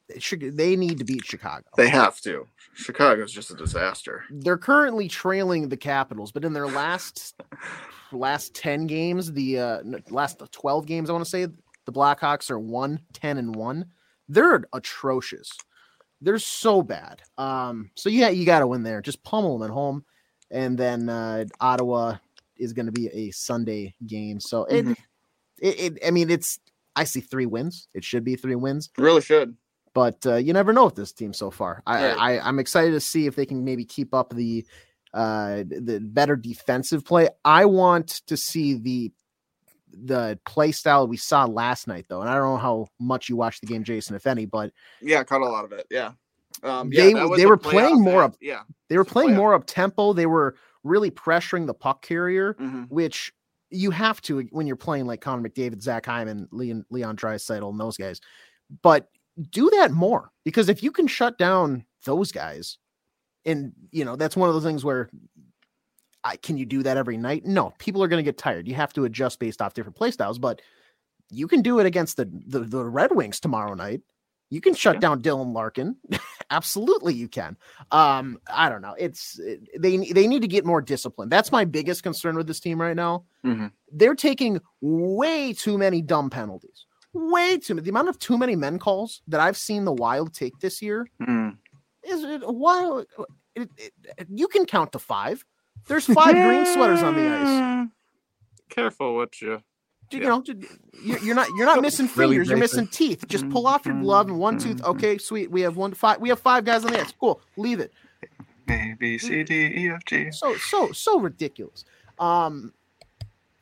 they need to beat Chicago. They have to. Chicago's just a disaster. They're currently trailing the Capitals, but in their last *laughs* last 10 games, the uh last 12 games I want to say, the Blackhawks are 1 10 and 1. They're atrocious. They're so bad. Um so yeah, you got to win there. Just pummel them at home and then uh Ottawa is going to be a Sunday game. So it, mm-hmm. it, it I mean it's I see three wins. It should be three wins. It really should but uh, you never know with this team so far. I, I'm excited to see if they can maybe keep up the uh the better defensive play. I want to see the the play style we saw last night though, and I don't know how much you watched the game, Jason, if any, but Yeah, I caught a lot of it. Yeah. Um, They- they a were playing more up- Yeah. they were playing more up tempo. They were really pressuring the puck carrier. hmm which you have to when you're playing like Connor McDavid, Zach Hyman, Leon Leon Draisaitl, and those guys. But do that more because if you can shut down those guys, and you know that's one of those things where I can you do that every night? No, people are going to get tired. You have to adjust based off different play styles, but you can do it against the the, the Red Wings tomorrow night. You can shut Yeah. down Dylan Larkin. *laughs* Absolutely, you can. Um, I don't know. It's it- they they need to get more discipline. That's my biggest concern with this team right now. Mhm. They're taking way too many dumb penalties. Way too many. The amount of too many men calls that I've seen the Wild take this year Mm. is it why it, it, you can count to five. There's five green sweaters on the ice. Careful what you. You Yeah. know, you're, not you're not missing Really fingers. You're missing teeth. Just pull off your glove and one tooth. Mhm. Okay, sweet. We have one five. We have five guys on the ice. Cool. Leave it. A B C D E F G. so so so ridiculous um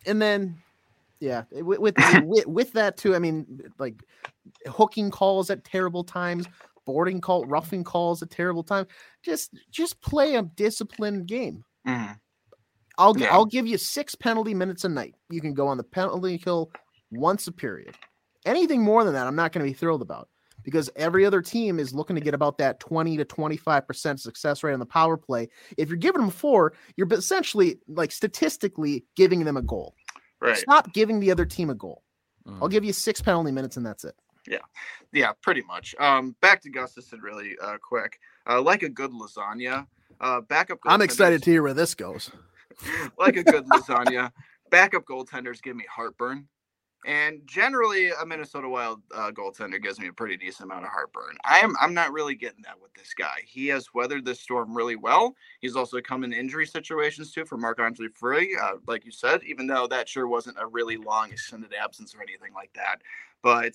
and then yeah with with, *laughs* with with that too i mean like hooking calls at terrible times boarding call roughing calls at terrible times just just play a disciplined game Mhm. i'll Yeah. i'll give you six penalty minutes a night you can go on the penalty kill once a period anything more than that i'm not going to be thrilled about because every other team is looking to get about that 20 to 25% success rate on the power play. If you're giving them four, you're essentially like statistically giving them a goal. Right. Stop giving the other team a goal. Mm. I'll give you six penalty minutes and that's it. Yeah, yeah, pretty much. Um, back to Gustavsson really uh, quick. Uh, like a good lasagna. Uh, backup. I'm excited to hear where this goes. *laughs* like a good lasagna. *laughs* Backup goaltenders give me heartburn. And generally, a Minnesota Wild uh, goaltender gives me a pretty decent amount of heartburn. I am I'm not really getting that with this guy. He has weathered this storm really well. He's also come in injury situations too for Marc Andre Fleury, uh, like you said. Even though that sure wasn't a really long extended absence or anything like that, but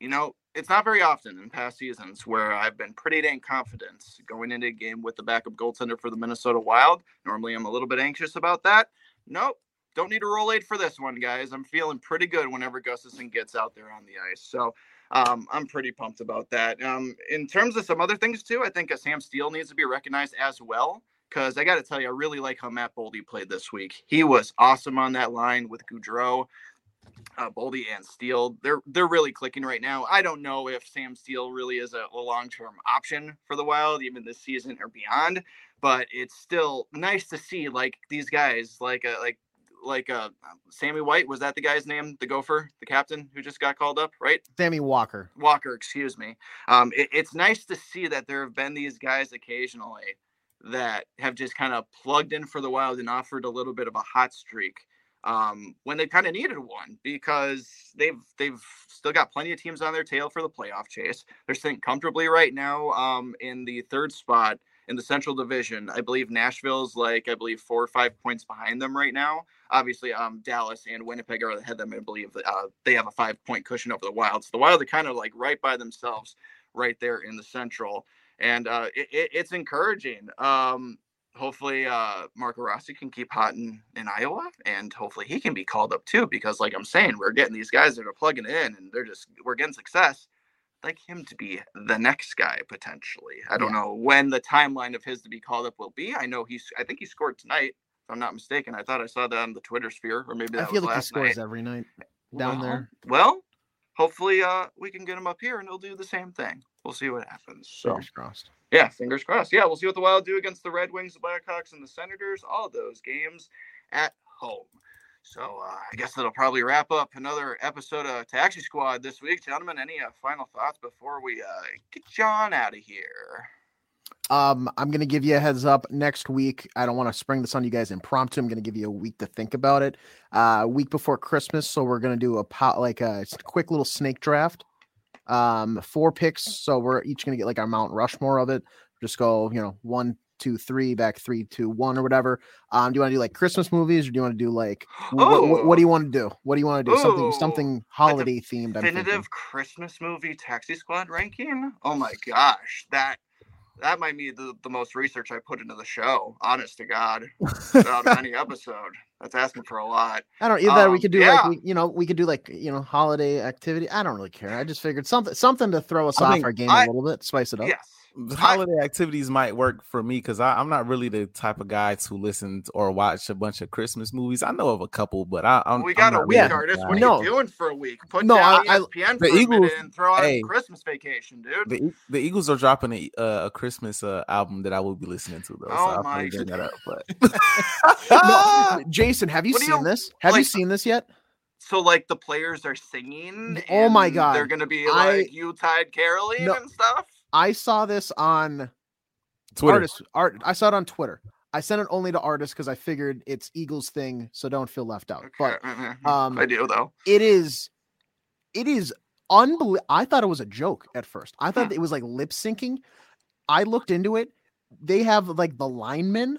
you know it's not very often in past seasons where I've been pretty dang confident going into a game with the backup goaltender for the Minnesota Wild. Normally, I'm a little bit anxious about that. Nope. Don't need a roll aid for this one, guys. I'm feeling pretty good whenever Gustavsson gets out there on the ice. So um, I'm pretty pumped about that. Um, in terms of some other things, too, I think Sam Steel needs to be recognized as well. Because I got to tell you, I really like how Matt Boldy played this week. He was awesome on that line with Gaudreau, uh, Boldy, and Steel. They're they're really clicking right now. I don't know if Sam Steel really is a, a long term option for the Wild, even this season or beyond. But it's still nice to see like these guys, like uh, like like uh Sammy White was that the guy's name, the Gopher, the captain who just got called up, right? Sammy Walker. Walker, excuse me. Um, it- it's nice to see that there have been these guys occasionally that have just kind of plugged in for the Wild and offered a little bit of a hot streak um, when they kind of needed one because they've they've still got plenty of teams on their tail for the playoff chase. They're sitting comfortably right now um, in the third spot in the Central Division. I believe Nashville's like I believe four or five points behind them right now. Obviously, um, Dallas and Winnipeg are ahead of them. I believe uh, they have a five point cushion over the Wild. So the Wild are kind of like right by themselves, right there in the Central, and uh, it, it, it's encouraging. Um, hopefully, uh, Marco Rossi can keep hot in, in Iowa, and hopefully he can be called up too. Because, like I'm saying, we're getting these guys that are plugging in, and they're just we're getting success. I'd like him to be the next guy potentially. I don't Yeah. know when the timeline of his to be called up will be. I know he's. I think he scored tonight. If I'm not mistaken, I thought I saw that on the Twitter sphere, or maybe that I that feel was like he scores night. every night down Well- there. Well, hopefully, uh, we can get him up here, and he'll do the same thing. We'll see what happens. So, Fingers crossed. yeah, fingers crossed. Yeah, we'll see what the Wild do against the Red Wings, the Blackhawks, and the Senators. All those games at home. So uh, I guess that'll probably wrap up another episode of Taxi Squad this week, gentlemen. Any uh, final thoughts before we uh, get John out of here? Um, I'm gonna give you a heads up next week. I don't want to spring this on you guys impromptu. I'm gonna give you a week to think about it. Uh, a week before Christmas, so we're gonna do a pot like a quick little snake draft. Um, four picks, so we're each gonna get like our Mount Rushmore of it. Just go, you know, one, two, three, back three, two, one, or whatever. Um, do you want to do like Christmas movies, or do you want to do like what, what, what do you want to do? What do you want to do? Something Ooh. something holiday themed. Definitive Christmas movie Taxi Squad ranking. Oh my gosh, that that might be the, the most research I put into the show. Honest to God, out of *laughs* any episode. That's asking for a lot. I don't either. we Um, could do yeah. like you know we could do like you know holiday activity. I don't really care. I just figured something something to throw us I off think our game I- a little bit, spice it up. Yes. The holiday activities might work for me because I'm not really the type of guy to listen to or watch a bunch of Christmas movies. I know of a couple, but I, I'm we I'm got a week, really artist. What are. No. you doing for a week? Put No, down I- I- ESPN the for a Eagles- minute and throw out hey. a Christmas vacation, dude. The, the Eagles are dropping a uh, a Christmas uh, album that I will be listening to though. Oh so I'll my probably bring that up. But *laughs* No, *laughs* Jason, have you What seen you- this? Have you seen this yet? So like the players are singing. Oh my God. They're gonna be I- like Yuletide caroling No. and stuff. I saw this on Twitter. artists. Art. I saw it on Twitter. I sent it only to artists because I figured it's Eagles thing, so don't feel left out. But Mhm. um, I do though. it is, it is unbelievable. I thought it was a joke at first. I thought Hmm. it was like lip syncing. I looked into it. They have like the linemen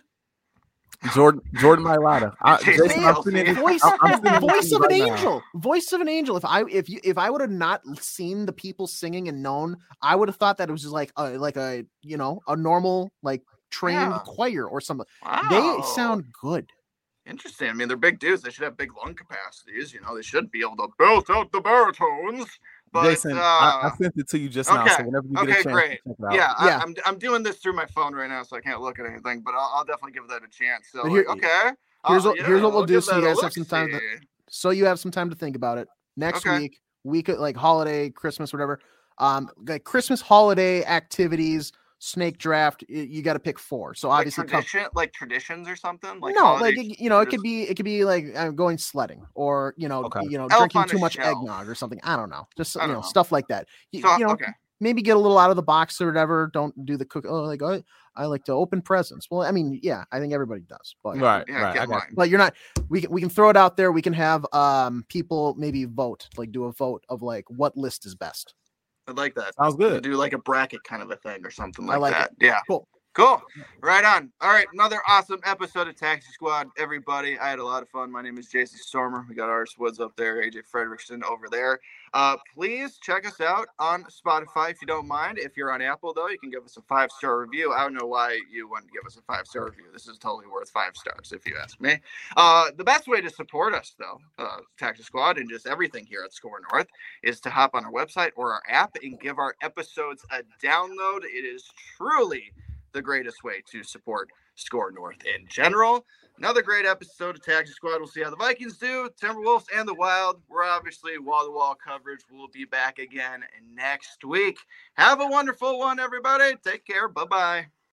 Jordan Jordan Mailata. I, *laughs* Jason Jason, I'm sending voice I'm- I'm sending it to voice you of an right now. angel voice of an angel if i if you if i would have not seen the people singing and known i would have thought that it was just like a like a you know a normal like trained Yeah. choir or something Wow. they sound good interesting. I mean, they're big dudes. They should have big lung capacities. You know, they should be able to belt out the baritones. But Jason, uh, I, I sent it to you just now. So whenever you get a chance, great. check it out. yeah, Yeah. I, I'm I'm doing this through my phone right now, so I can't look at anything. But I'll, I'll definitely give that a chance. So here- like, okay, here's uh, what- here's what we'll I'll do so you guys have some time to- so you have some time to think about it next Okay. week week like holiday christmas whatever um like christmas holiday activities snake draft you got to pick four so Like obviously come- tradition, like traditions or something. Like no, like it- you know, it could be it could be like uh, going sledding or you know, Okay. you know, Elf drinking too much shelf. eggnog or something. I don't know, just you don't know, know. stuff like that. You, So, you know, okay, maybe get a little out of the box or whatever. Don't do the cook. Oh, like oh, I like to open presents. Well, I mean, yeah, I think everybody does, but Right, yeah, right. get I got mine. but you're not. We can we can throw it out there. We can have um people maybe vote, like do a vote of like what list is best. I like that. Sounds good. Do like a bracket kind of a thing or something I like, like it. that. Yeah. Cool. Cool. Right on. All right. Another awesome episode of Taxi Squad, everybody. I had a lot of fun. My name is Jason Stormer. We got Aris Woods up there, AJ Frederickson over there. Uh, please check us out on Spotify if you don't mind. If you're on Apple, though, you can give us a five star review. I don't know why you wouldn't give us a five star review. This is totally worth five stars, if you ask me. Uh, the best way to support us, though, uh, Taxi Squad and just everything here at Score North, is to hop on our website or our app and give our episodes a download. It is truly the greatest way to support Score North in general. Another great episode of Taxi Squad. We'll see how the Vikings do, Timberwolves, and the Wild. We're obviously wall to wall coverage. We'll be back again next week. Have a wonderful one, everybody. Take care. Bye bye.